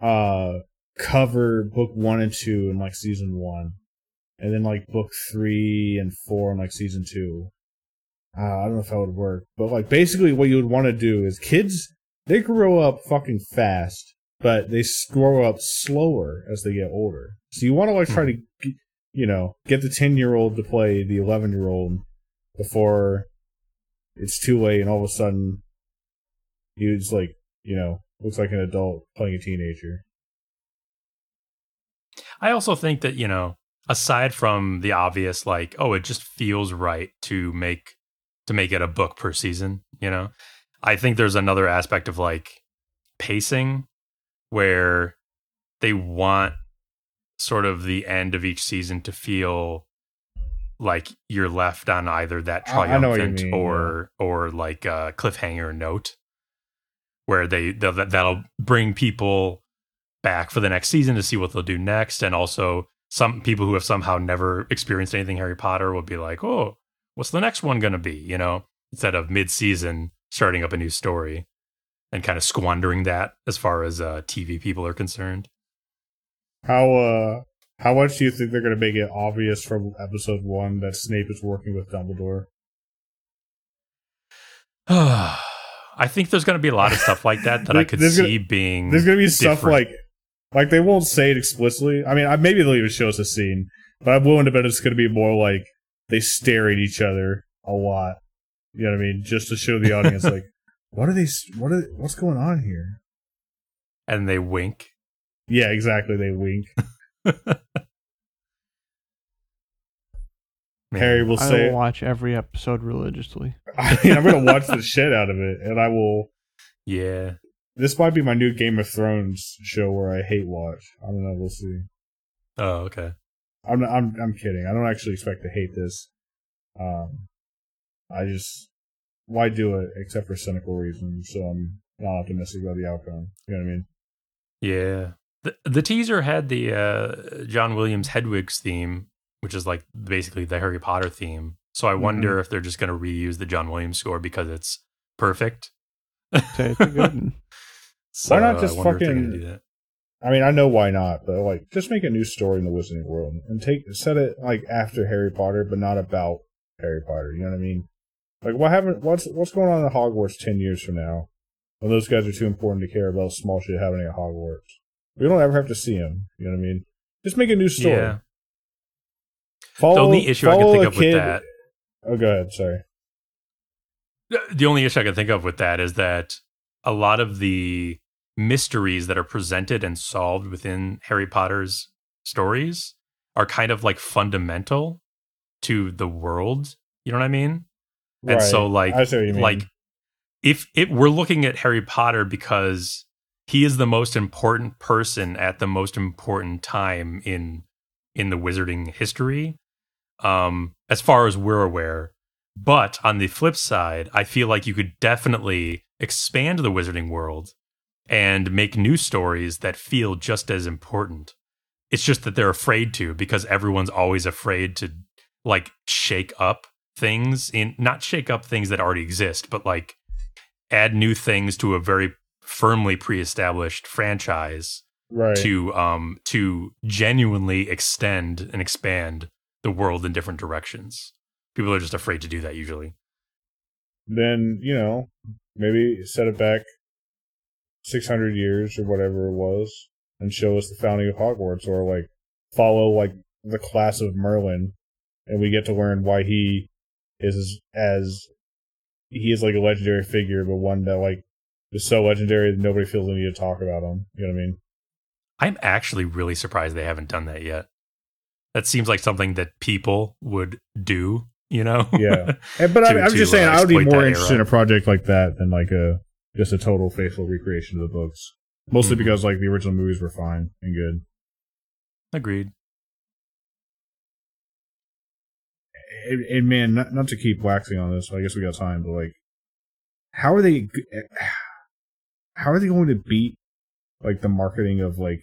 uh cover book one and two in like season one, and then like book three and four in like season two. Uh, I don't know if that would work, but like basically what you would want to do is kids they grow up fucking fast, but they grow up slower as they get older. So you want to like try to, hmm. you know, get the ten year old to play the eleven year old before it's too late, and all of a sudden he's like, you know, looks like an adult playing a teenager. I also think that, you know, aside from the obvious like, oh, it just feels right to make to make it a book per season, you know. I think there's another aspect of like pacing where they want sort of the end of each season to feel like you're left on either that I- I know what you triumphant mean, or or like a cliffhanger note where they that'll bring people back for the next season to see what they'll do next. And also some people who have somehow never experienced anything Harry Potter will be like, "Oh, what's the next one going to be?" you know, instead of mid-season starting up a new story and kind of squandering that as far as uh, TV people are concerned. How uh how much do you think they're gonna make it obvious from episode one that Snape is working with Dumbledore? *sighs* I think there's going to be a lot of stuff like that that I could There's gonna- see being There's gonna be stuff like like they won't say it explicitly. I mean, I, maybe they'll even show us a scene, but I'm willing to bet it's gonna be more like they stare at each other a lot. You know what I mean? Just to show the audience, *laughs* like, what are they? s- What are? What's going on here? and they wink. Yeah, exactly. They wink. *laughs* Man, Harry will I say, will watch every episode religiously. *laughs* I mean, I'm gonna watch the shit out of it, and I will. Yeah. This might be my new Game of Thrones show where I hate watch. I don't know. We'll see. Oh, okay. I'm I'm I'm kidding. I don't actually expect to hate this. Um, I just why do it except for cynical reasons. So I'm not optimistic about the outcome. You know what I mean? Yeah. The, the teaser had the uh, John Williams Hedwig's theme, which is like basically the Harry Potter theme. So I wonder Mm-hmm. if they're just going to reuse the John Williams score because it's perfect. It's a- it's a good one. So *laughs* Why not just wonder if they're gonna fucking- do that. I mean, I know why not, but like, just make a new story in the Wizarding World and take set it like after Harry Potter, but not about Harry Potter. You know what I mean? Like, what haven't what's what's going on in Hogwarts ten years from now? When those guys are too important to care about small shit happening at Hogwarts. We don't ever have to see them. You know what I mean? Just make a new story. Yeah. Follow, The only issue I can think of with that Oh, go ahead. Sorry. The only issue I can think of with that is that a lot of the mysteries that are presented and solved within Harry Potter's stories are kind of like fundamental to the world. You know what I mean? And so, like, I see what you mean. like if it we're looking at Harry Potter because he is the most important person at the most important time in in the wizarding history um as far as we're aware. But on the flip side i feel like you could definitely expand the wizarding world and make new stories that feel just as important. It's just that they're afraid to because everyone's always afraid to like shake up things in not shake up things that already exist but like add new things to a very firmly pre-established franchise right. to um to genuinely extend and expand the world in different directions. People are just afraid to do that usually. then you know maybe set it back 600 years or whatever it was and show us the founding of hogwarts or like follow like the class of merlin and we get to learn why he is as, he is like a legendary figure but one that like is so legendary that nobody feels the need to talk about him you know what i mean I'm actually really surprised they haven't done that yet. That seems like something that people would do, you know? Yeah. *laughs* And- but I, To- i'm just saying uh, i would be more interested in a project like that than like a just a total faithful recreation of the books mostly Mhm. because like the original movies were fine and good Agreed. And, and man, not, not to keep waxing on this, I guess we got time, but like, how are they? How are they going to beat like the marketing of like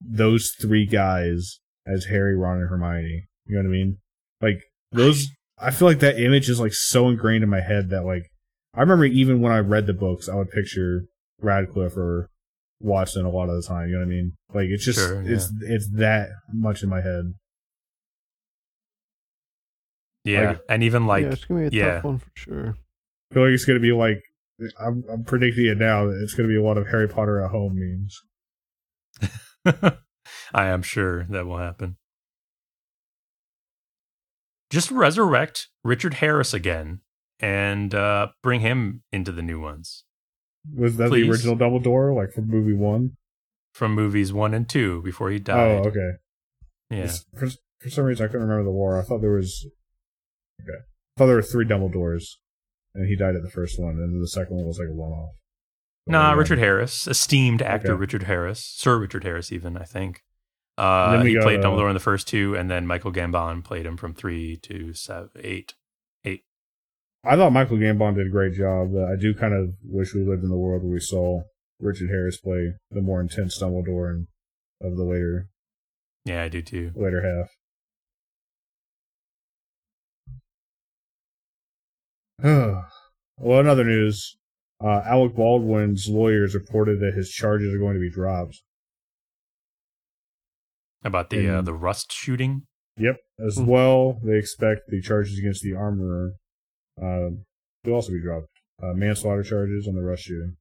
those three guys as Harry, Ron, and Hermione? You know what I mean? Like those. I feel like that image is like so ingrained in my head that like I remember even when I read the books, I would picture Radcliffe or Watson a lot of the time. You know what I mean? Like it's just Sure, it's it's that much in my head. Yeah. Like- and even like yeah, it's gonna be a yeah. tough one for sure. I feel like it's gonna be like I'm, I'm predicting it now. that It's gonna be a lot of Harry Potter at home memes. *laughs* I am sure that will happen. Just resurrect Richard Harris again and uh, bring him into the new ones Was that Please. the original Dumbledore, like from movie one? from movies one and two before he died. Oh, okay. Yeah. It's- For, for some reason, I couldn't remember the war. I thought there was. Okay. I thought there were three Dumbledores, and he died at the first one, and then the second one was like a one-off. Nah, Oh. Richard Harris, esteemed actor Okay. Richard Harris, Sir Richard Harris, even I think. Uh, then we he got, played uh, Dumbledore in the first two, and then Michael Gambon played him from three to seven, eight. I thought Michael Gambon did a great job. But I do kind of wish we lived in the world where we saw Richard Harris play the more intense Dumbledore and of the later Yeah, I do too. later half. Well, in other news, uh, Alec Baldwin's lawyers reported that his charges are going to be dropped. About the uh, the Rust shooting. Yep. As Hmm. well, they expect the charges against the armorer uh, to also be dropped. Uh, manslaughter charges on the Rust shooting.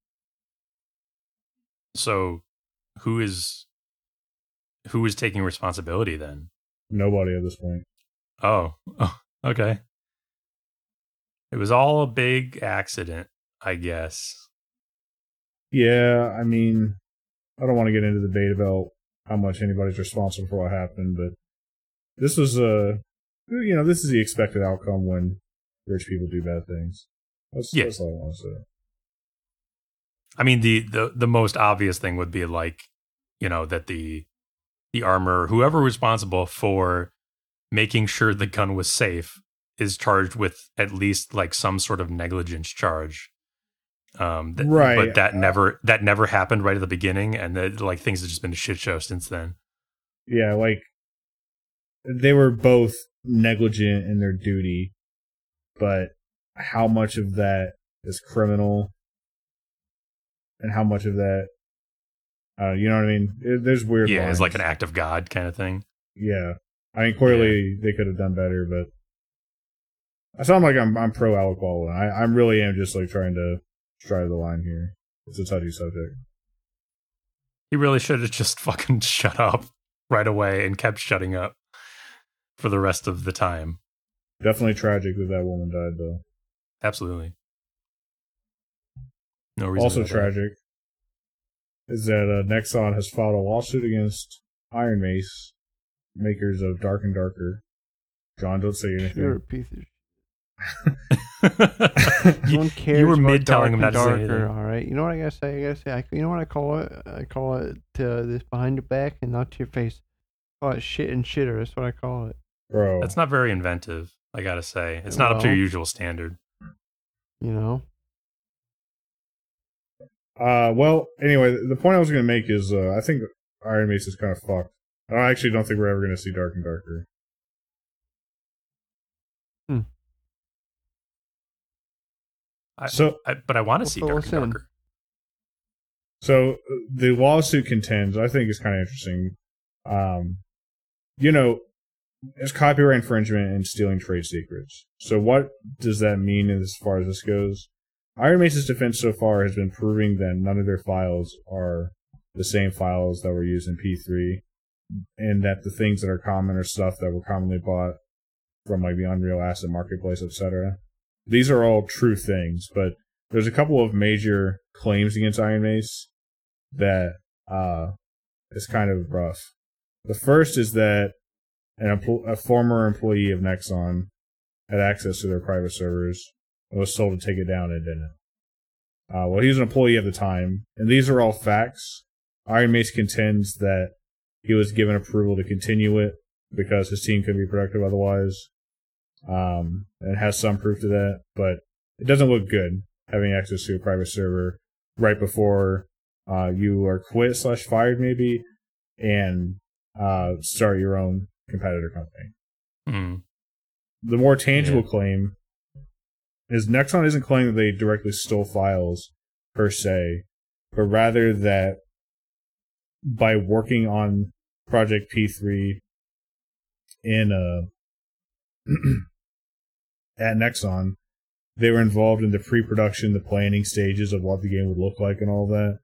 So, who is who is taking responsibility then? Nobody at this point. Oh, oh, *laughs* okay. It was all a big accident, I guess. Yeah, I mean, I don't want to get into the debate about how much anybody's responsible for what happened, but this was a, you know, this is the expected outcome when rich people do bad things. That's, Yeah. that's all I want to say. I mean, the, the the most obvious thing would be like, you know, that the the armor, whoever responsible for making sure the gun was safe, is charged with at least like some sort of negligence charge. Um, th- Right. But that never that never happened right at the beginning, and that like things have just been a shit show since then. Yeah, like they were both negligent in their duty, but how much of that is criminal and how much of that uh, you know what I mean? It- there's weird yeah, it's like an act of God kind of thing. Yeah. I mean clearly they could have done better, but I sound like I'm I'm pro Alec Baldwin. I, I really am just like trying to drive the line here. It's a touchy subject. He really should have just *laughs* fucking shut up right away and kept shutting up for the rest of the time. Definitely tragic that that woman died though. Absolutely. No reason. also tragic is that uh, Nexon has filed a lawsuit against Ironmace, makers of Dark and Darker. John, don't say anything. You're a piece of No you, one cares. you were mid telling him Dark not to and say darker, anything. All right. You know what I gotta say? I gotta say. I, you know what I call it? I call it uh, this behind your back and not to your face. I call it shit and shitter. That's what I call it. Bro, That's not very inventive, I gotta say. It's not up to your usual standard. You know. uh, well, anyway, the point I was going to make is uh, I think Ironmace is kind of fucked. I actually don't think we're ever going to see Dark and Darker. I- So, I, but I want to Well, see fill Dark and. Darker. So uh, the lawsuit contends, I think is kind of interesting. Um, you know, it's copyright infringement and stealing trade secrets. So what does that mean as far as this goes? Ironmace's defense so far has been proving that none of their files are the same files that were used in P3, and that the things that are common are stuff that were commonly bought from like the Unreal Asset Marketplace, etc. These are all true things, but there's a couple of major claims against Ironmace that uh is kind of rough. The first is that an a former employee of Nexon had access to their private servers and was told to take it down and didn't. Uh, well, he was an employee at the time, and these are all facts. Ironmace contends that he was given approval to continue it because his team couldn't be productive otherwise, um, and has some proof to that, but it doesn't look good having access to a private server right before uh, you are quit slash fired maybe and uh, start your own competitor company. Mm. The more tangible Yeah. claim is Nexon isn't claiming that they directly stole files per se, but rather that by working on Project P3 in uh, *clears throat* at Nexon, they were involved in the pre-production, the planning stages of what the game would look like and all that.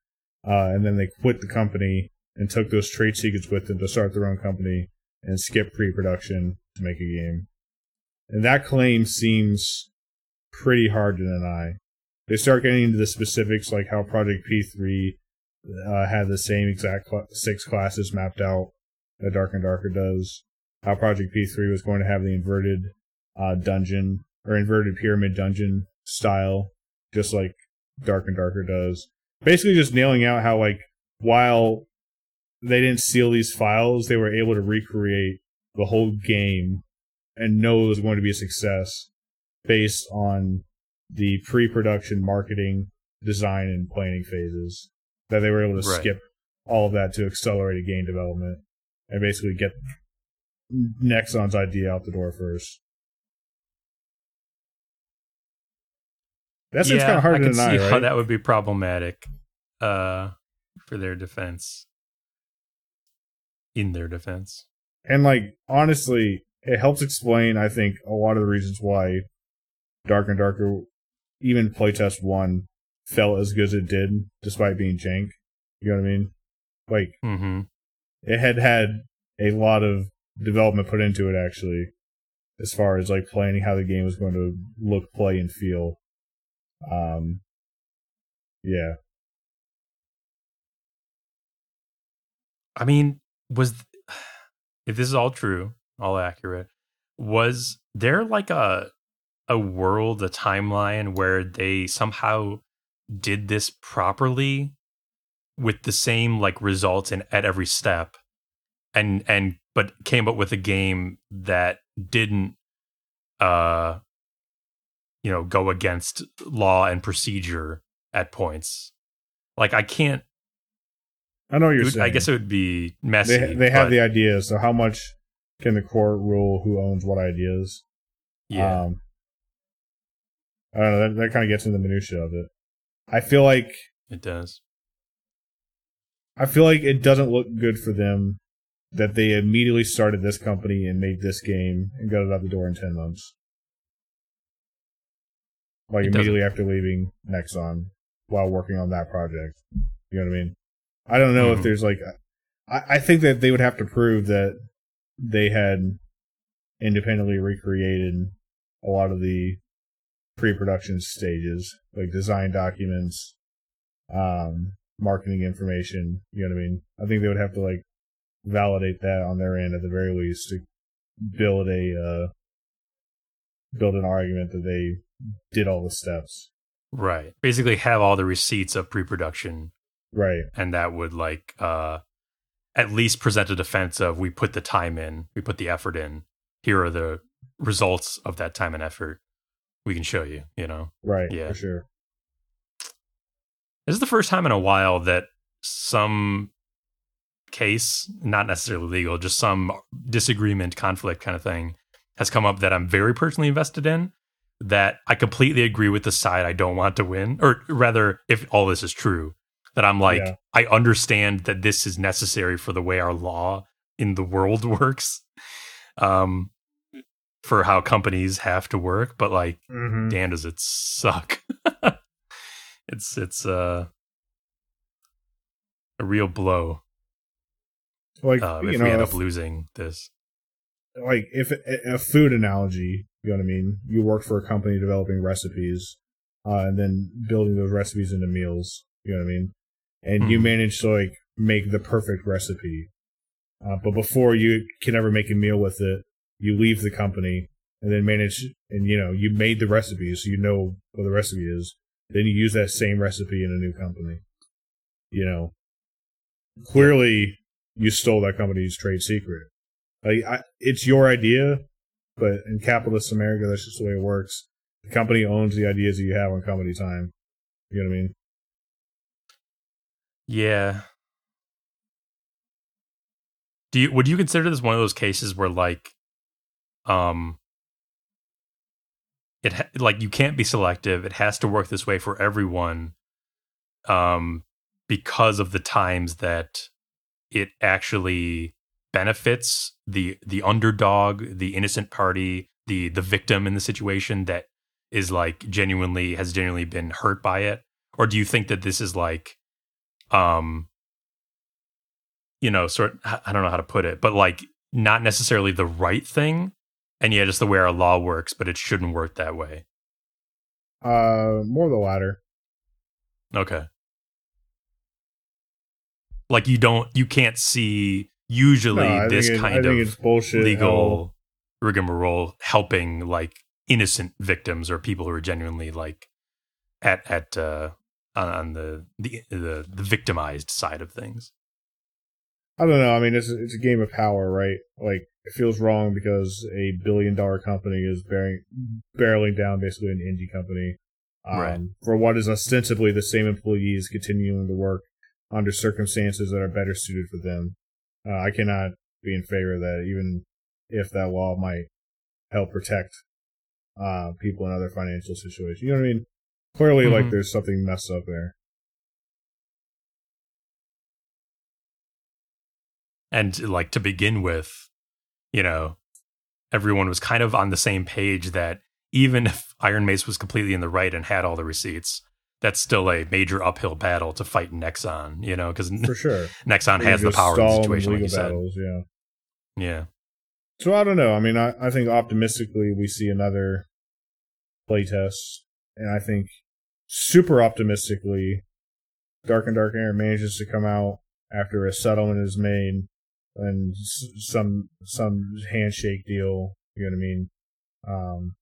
Uh, and then they quit the company and took those trade secrets with them to start their own company and skip pre-production to make a game. And that claim seems pretty hard to deny. They start getting into the specifics, like how Project P3 uh, had the same exact cl- six classes mapped out that Dark and Darker does. How Project P3 was going to have the inverted uh, dungeon or inverted pyramid dungeon style, just like Dark and Darker does. Basically, just nailing out how like while they didn't steal these files, they were able to recreate the whole game and know it was going to be a success based on the pre-production marketing, design, and planning phases. That they were able to Right. skip all of that to accelerate game development and basically get Nexon's idea out the door first. That seems yeah, kind of hard I to can deny, see right? how that would be problematic uh, for their defense. In their defense. And like honestly, it helps explain I think a lot of the reasons why Dark and Darker even playtest one felt as good as it did despite being jank. You know what I mean? Like mm-hmm. it had had a lot of development put into it actually as far as like planning how the game was going to look, play and feel. Um yeah. I mean, was *sighs* if this is all true, all accurate, was there like a a world, a timeline where they somehow did this properly with the same like results in at every step and and but came up with a game that didn't uh you know go against law and procedure at points. Like I can't. I know you're would- saying. I guess it would be messy. they they have the ideas. So how much can the court rule who owns what ideas? yeah. Um, I don't know. That, that kind of gets into the minutia of it. I feel like it does. I feel like it doesn't look good for them that they immediately started this company and made this game and got it out the door in ten months. Like It doesn't. immediately after leaving Nexon while working on that project. You know what I mean? I don't know if Mhm. there's like I, I think that they would have to prove that they had independently recreated a lot of the pre-production stages, like design documents, um, marketing information. You know what I mean? I think they would have to like validate that on their end at the very least to build a uh, build an argument that they did all the steps. Right. Basically, have all the receipts of pre-production, Right. and that would like uh, at least present a defense of we put the time in, we put the effort in. Here are the results of that time and effort. We can show you. You know. Right. Yeah. For sure. This is the first time in a while that some case, not necessarily legal, just some disagreement, conflict kind of thing has come up that I'm very personally invested in. That I completely agree with the side I don't want to win, or rather, if all this is true, that I'm like, Yeah. I understand that this is necessary for the way our law in the world *laughs* works, um, for how companies have to work. But like, Mm-hmm. damn does it suck *laughs* it's it's uh a real blow Like you if know, we end if- up losing this like if a food analogy, you know what I mean. You work for a company developing recipes, uh, and then building those recipes into meals. You know what I mean. And you Mhm. manage to like make the perfect recipe, uh, but before you can ever make a meal with it, you leave the company and then manage. And you know you made the recipe, so you know what the recipe is. Then you use that same recipe in a new company. You know, clearly you stole that company's trade secret. Like, I, it's your idea, but in capitalist America, that's just the way it works. The company owns the ideas that you have on company time. You know what I mean? yeah do you would you consider this one of those cases where like um it ha- like you can't be selective it has to work this way for everyone um because of the times that it actually benefits the the underdog the innocent party the the victim in the situation that is like genuinely has genuinely been hurt by it? Or do you think that this is like um you know sort i don't know how to put it but like not necessarily the right thing and yet it's the way our law works but it shouldn't work that way? Uh, more the latter. okay like you don't you can't see usually No, this it- kind of it's bullshit. how- legal rigmarole helping like innocent victims or people who are genuinely like at at uh on, on the, the the the victimized side of things I don't know. I mean, it's it's a game of power, right? Like it feels wrong because a billion dollar company is bearing barreling down basically an indie company um, Right. for what is ostensibly the same employees continuing to work under circumstances that are better suited for them. Uh, I cannot be in favor of that, even if that law might help protect uh, people in other financial situations. You know what I mean? Clearly, like Mhm. there's something messed up there. and like to begin with you know everyone was kind of on the same page that even if ironmace was completely in the right and had all the receipts that's still a major uphill battle to fight nexon you know because For sure. *laughs* nexon has the power in the situation like you said yeah. yeah So I don't know. I mean, I, I think optimistically we see another playtest, and I think super optimistically, Dark and Darker manages to come out after a settlement is made and s- some some handshake deal. You know what I mean? Um,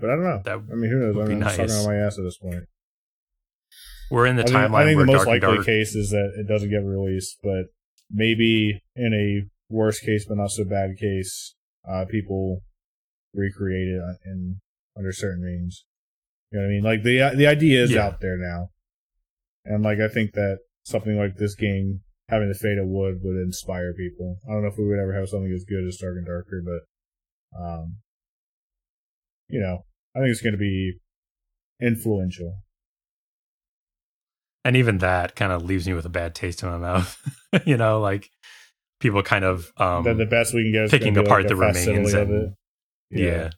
but I don't know. that I mean, who knows? Mean, I'm just talking on my ass at this point. we're in the I think, timeline I think where the most likely case is that it doesn't get released, but maybe in a worst case but not so bad case, uh, people recreate it in under certain means. You know what I mean? Like the the idea is Yeah. out there now, and like I think that something like this game having the fate of wood would inspire people. I don't know if we would ever have something as good as Dark and Darker, but um, you know, I think it's going to be influential. and even that kind of leaves me with a bad taste in my mouth. *laughs* you know, like people kind of um, then the best we can get is picking apart like, the remains of and- it. yeah.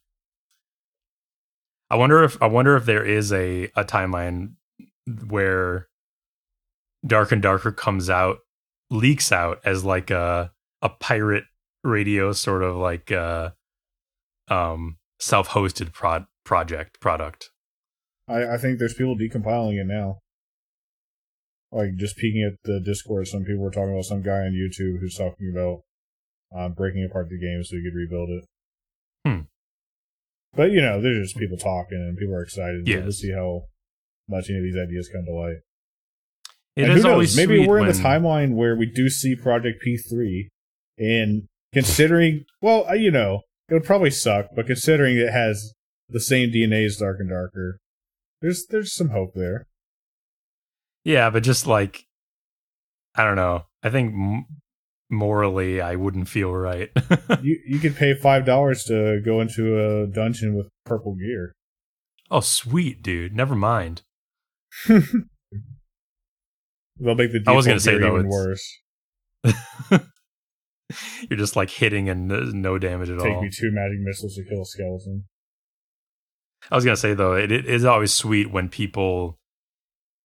I wonder if I wonder if there is a a timeline where Dark and Darker comes out leaks out as like a a pirate radio sort of like uh um self-hosted prod project product. I, I think there's people decompiling it now. Like just peeking at the Discord, some people were talking about some guy on YouTube who's talking about um, breaking apart the game so you could rebuild it. Hmm. But you know, there's just people talking and people are excited to Yes. see how much any of these ideas come to light. It and is always maybe we're in when- the timeline where we do see Project P3, and considering, well, uh, you know, it would probably suck, but considering it has the same DNA as Dark and Darker, there's there's some hope there. Yeah, but just like I don't know. I think m- morally I wouldn't feel right. *laughs* you you could pay five dollars to go into a dungeon with purple gear. oh, sweet, dude. Never mind. *laughs* They'll make the I was gonna say, though, even worse. *laughs* You're just like hitting and no- no damage at Take all. Take me two magic missiles to kill a skeleton. I was gonna say though, it, it is always sweet when people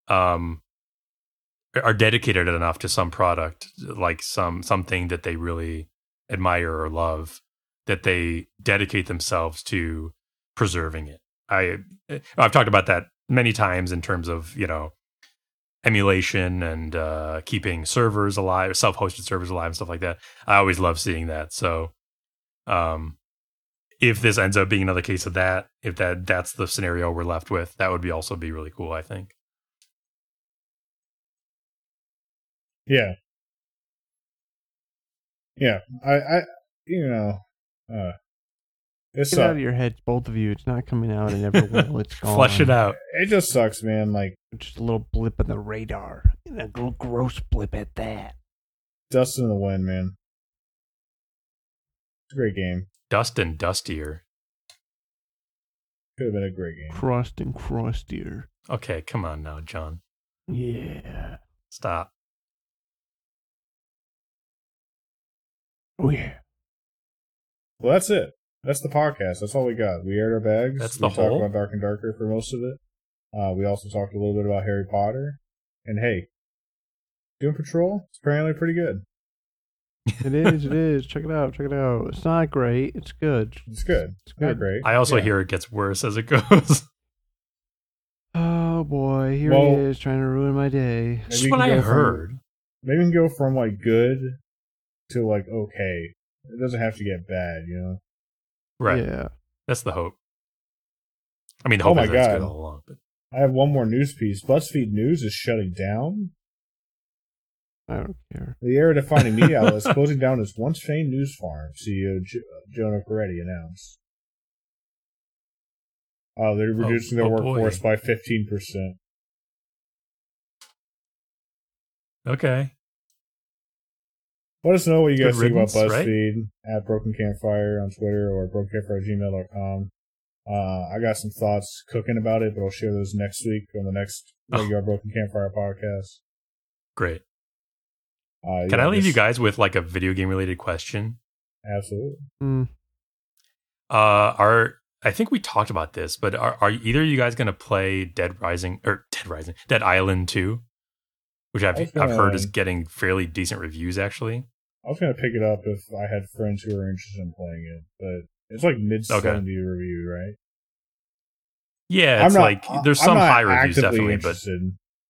um are dedicated enough to some product, like some something that they really admire or love, that they dedicate themselves to preserving it. I I've talked about that many times in terms of you know emulation and uh, keeping servers alive, self-hosted servers alive, and stuff like that. I always love seeing that. So, um, if this ends up being another case of that, if that that's the scenario we're left with, that would be also be really cool. I think. Yeah. Yeah. I, I you know, uh it Get out of your heads, both of you. It's not coming out. It never will. It's *laughs* gone. Flush it out. It just sucks, man. Like Just a little blip on the radar. And a little gross blip at that. dust in the wind, man. It's a great game. Dust and dustier. Could have been a great game. Crust and crustier. Okay, come on now, John. Yeah. Stop. Oh yeah. Well, that's it. That's the podcast. That's all we got. We aired our bags. That's the we the talked about Dark and Darker for most of it. Uh, we also talked a little bit about Harry Potter. And hey, Doom Patrol, it's apparently pretty good. It is. It is. Check it out. Check it out. It's not great. It's good. It's good. It's Not good. great. I also Yeah. hear it gets worse as it goes. *laughs* Oh boy, here Well- he is trying to ruin my day. That's we what I go from- heard. Maybe we can go from like good to like okay. It doesn't have to get bad, you know. Right. Yeah. That's the hope. I mean, the Oh hope my is that it's good God. all along. But I have one more news piece. BuzzFeed News is shutting down. I don't care. The era-defining media outlet is *laughs* closing down its once famed news farm. CEO Jo- Jonah Peretti announced. Uh, they're reducing their oh boy. workforce by fifteen percent. okay. Let us know what you Good guys think about riddance, right? BuzzFeed at Broken Campfire on Twitter or brokencampfire at gmail.com. Uh, I got some thoughts cooking about it, but I'll share those next week on the next Oh. regular Broken Campfire podcast. Great. Uh, Can yeah, I leave you guys with like a video game related question? Absolutely. Mm, Uh, are I think we talked about this, but are, are either of you guys going to play Dead Rising or Dead Rising, Dead Island 2? Which I've, I was I've heard is getting fairly decent reviews, actually. I was gonna pick it up if I had friends who were interested in playing it, but it's like mid Okay. seventy review, right? Yeah, it's I'm not, like there's I'm some not high reviews, definitely, but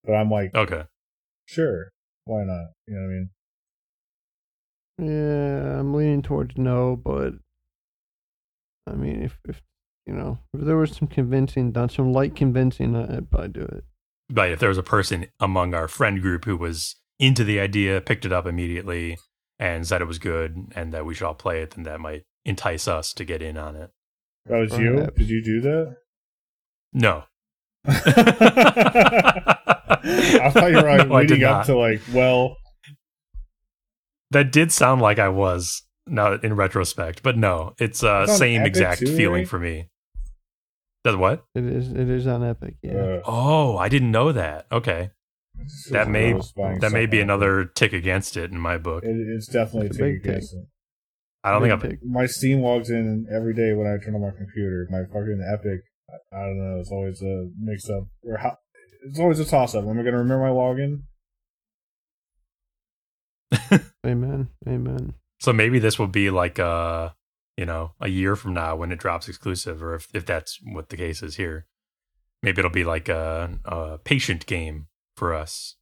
but I'm like, okay. sure, why not? You know what I mean? yeah, I'm leaning towards no, but I mean, if if you know, if there was some convincing done, some light convincing, I- I'd probably do it. But if there was a person among our friend group who was into the idea, picked it up immediately, and said it was good and that we should all play it, then that might entice us to get in on it. That was you. Did you do that? No, *laughs* *laughs* *laughs* I thought you were like No, leading up not. to like, well, That did sound like I was now in retrospect, but no, it's uh It's same Epic exact too, feeling right? for me. Does what? It is. It is on Epic. Yeah. uh, Oh, I didn't know that. Okay, that may that may be on another tick against it in my book. It, it's definitely a It's a big tick against it. I don't think I've. Big tick. My Steam logs in every day when I turn on my computer. My fucking Epic, I, I don't know. It's always a mix up. Or how, it's always a toss up. Am I gonna remember my login? *laughs* Amen. Amen. So maybe this will be like uh you know a year from now when it drops exclusive, or if if that's what the case is here. Maybe it'll be like a, a patient game for us.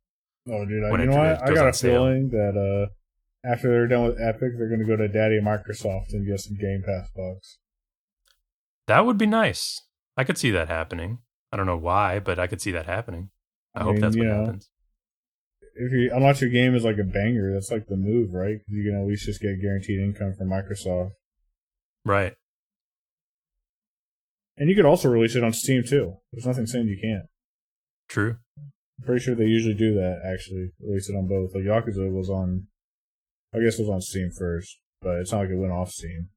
Oh, dude, I, When you it know what? I got a sale. feeling that uh, after they're done with Epic, they're gonna go to Daddy Microsoft and get some Game Pass bucks. That would be nice. I could see that happening. I don't know why, but I could see that happening. I, I hope mean, that's what know, happens. If you unless your game is like a banger, that's like the move, right? 'Cause you can at least just get guaranteed income from Microsoft, Right. and you could also release it on Steam too. There's nothing saying you can't. True. I'm pretty sure they usually do that. Actually, release it on both. Like Yakuza was on, I guess it was on Steam first, but it's not like it went off Steam.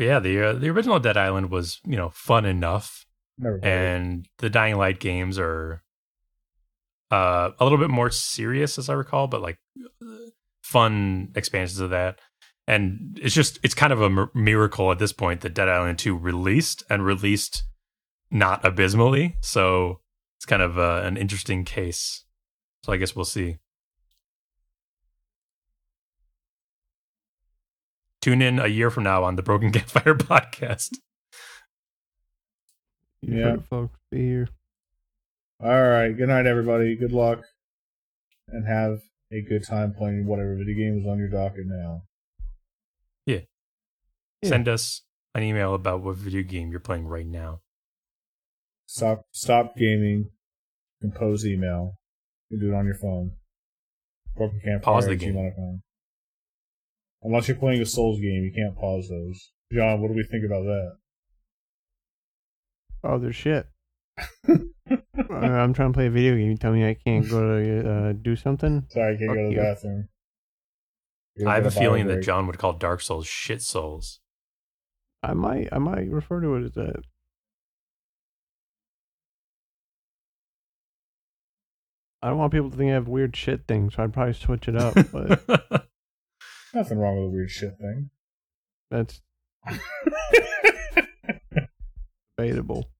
But yeah, the uh, the original Dead Island was you know fun enough, it. and the Dying Light games are uh, a little bit more serious, as I recall, but like fun expansions of that. And it's just it's kind of a miracle at this point that Dead Island Two released and released not abysmally. So it's kind of uh, an interesting case. So I guess we'll see. Tune in a year from now on the Broken Campfire *laughs* podcast. Yeah. folks. Be here. All right. Good night, everybody. Good luck, and have a good time playing whatever video game is on your docket now. Yeah. Send us an email about what video game you're playing right now. Stop. Stop gaming. Compose email. You can do it on your phone. Broken Campfire Pause the at game. gmail.com. Unless you're playing a Souls game, you can't pause those. John, what do we think about that? Oh, they're shit. *laughs* I'm trying to play a video game. You tell me I can't go to uh, do something. Sorry, I can't Fuck go to the you. bathroom. I have a feeling bio that. John would call Dark Souls shit souls. I might. I might refer to it as that. I don't want people to think I have weird shit things, so I'd probably switch it up. But *laughs* Nothing wrong with a weird shit thing. that's *laughs* debatable.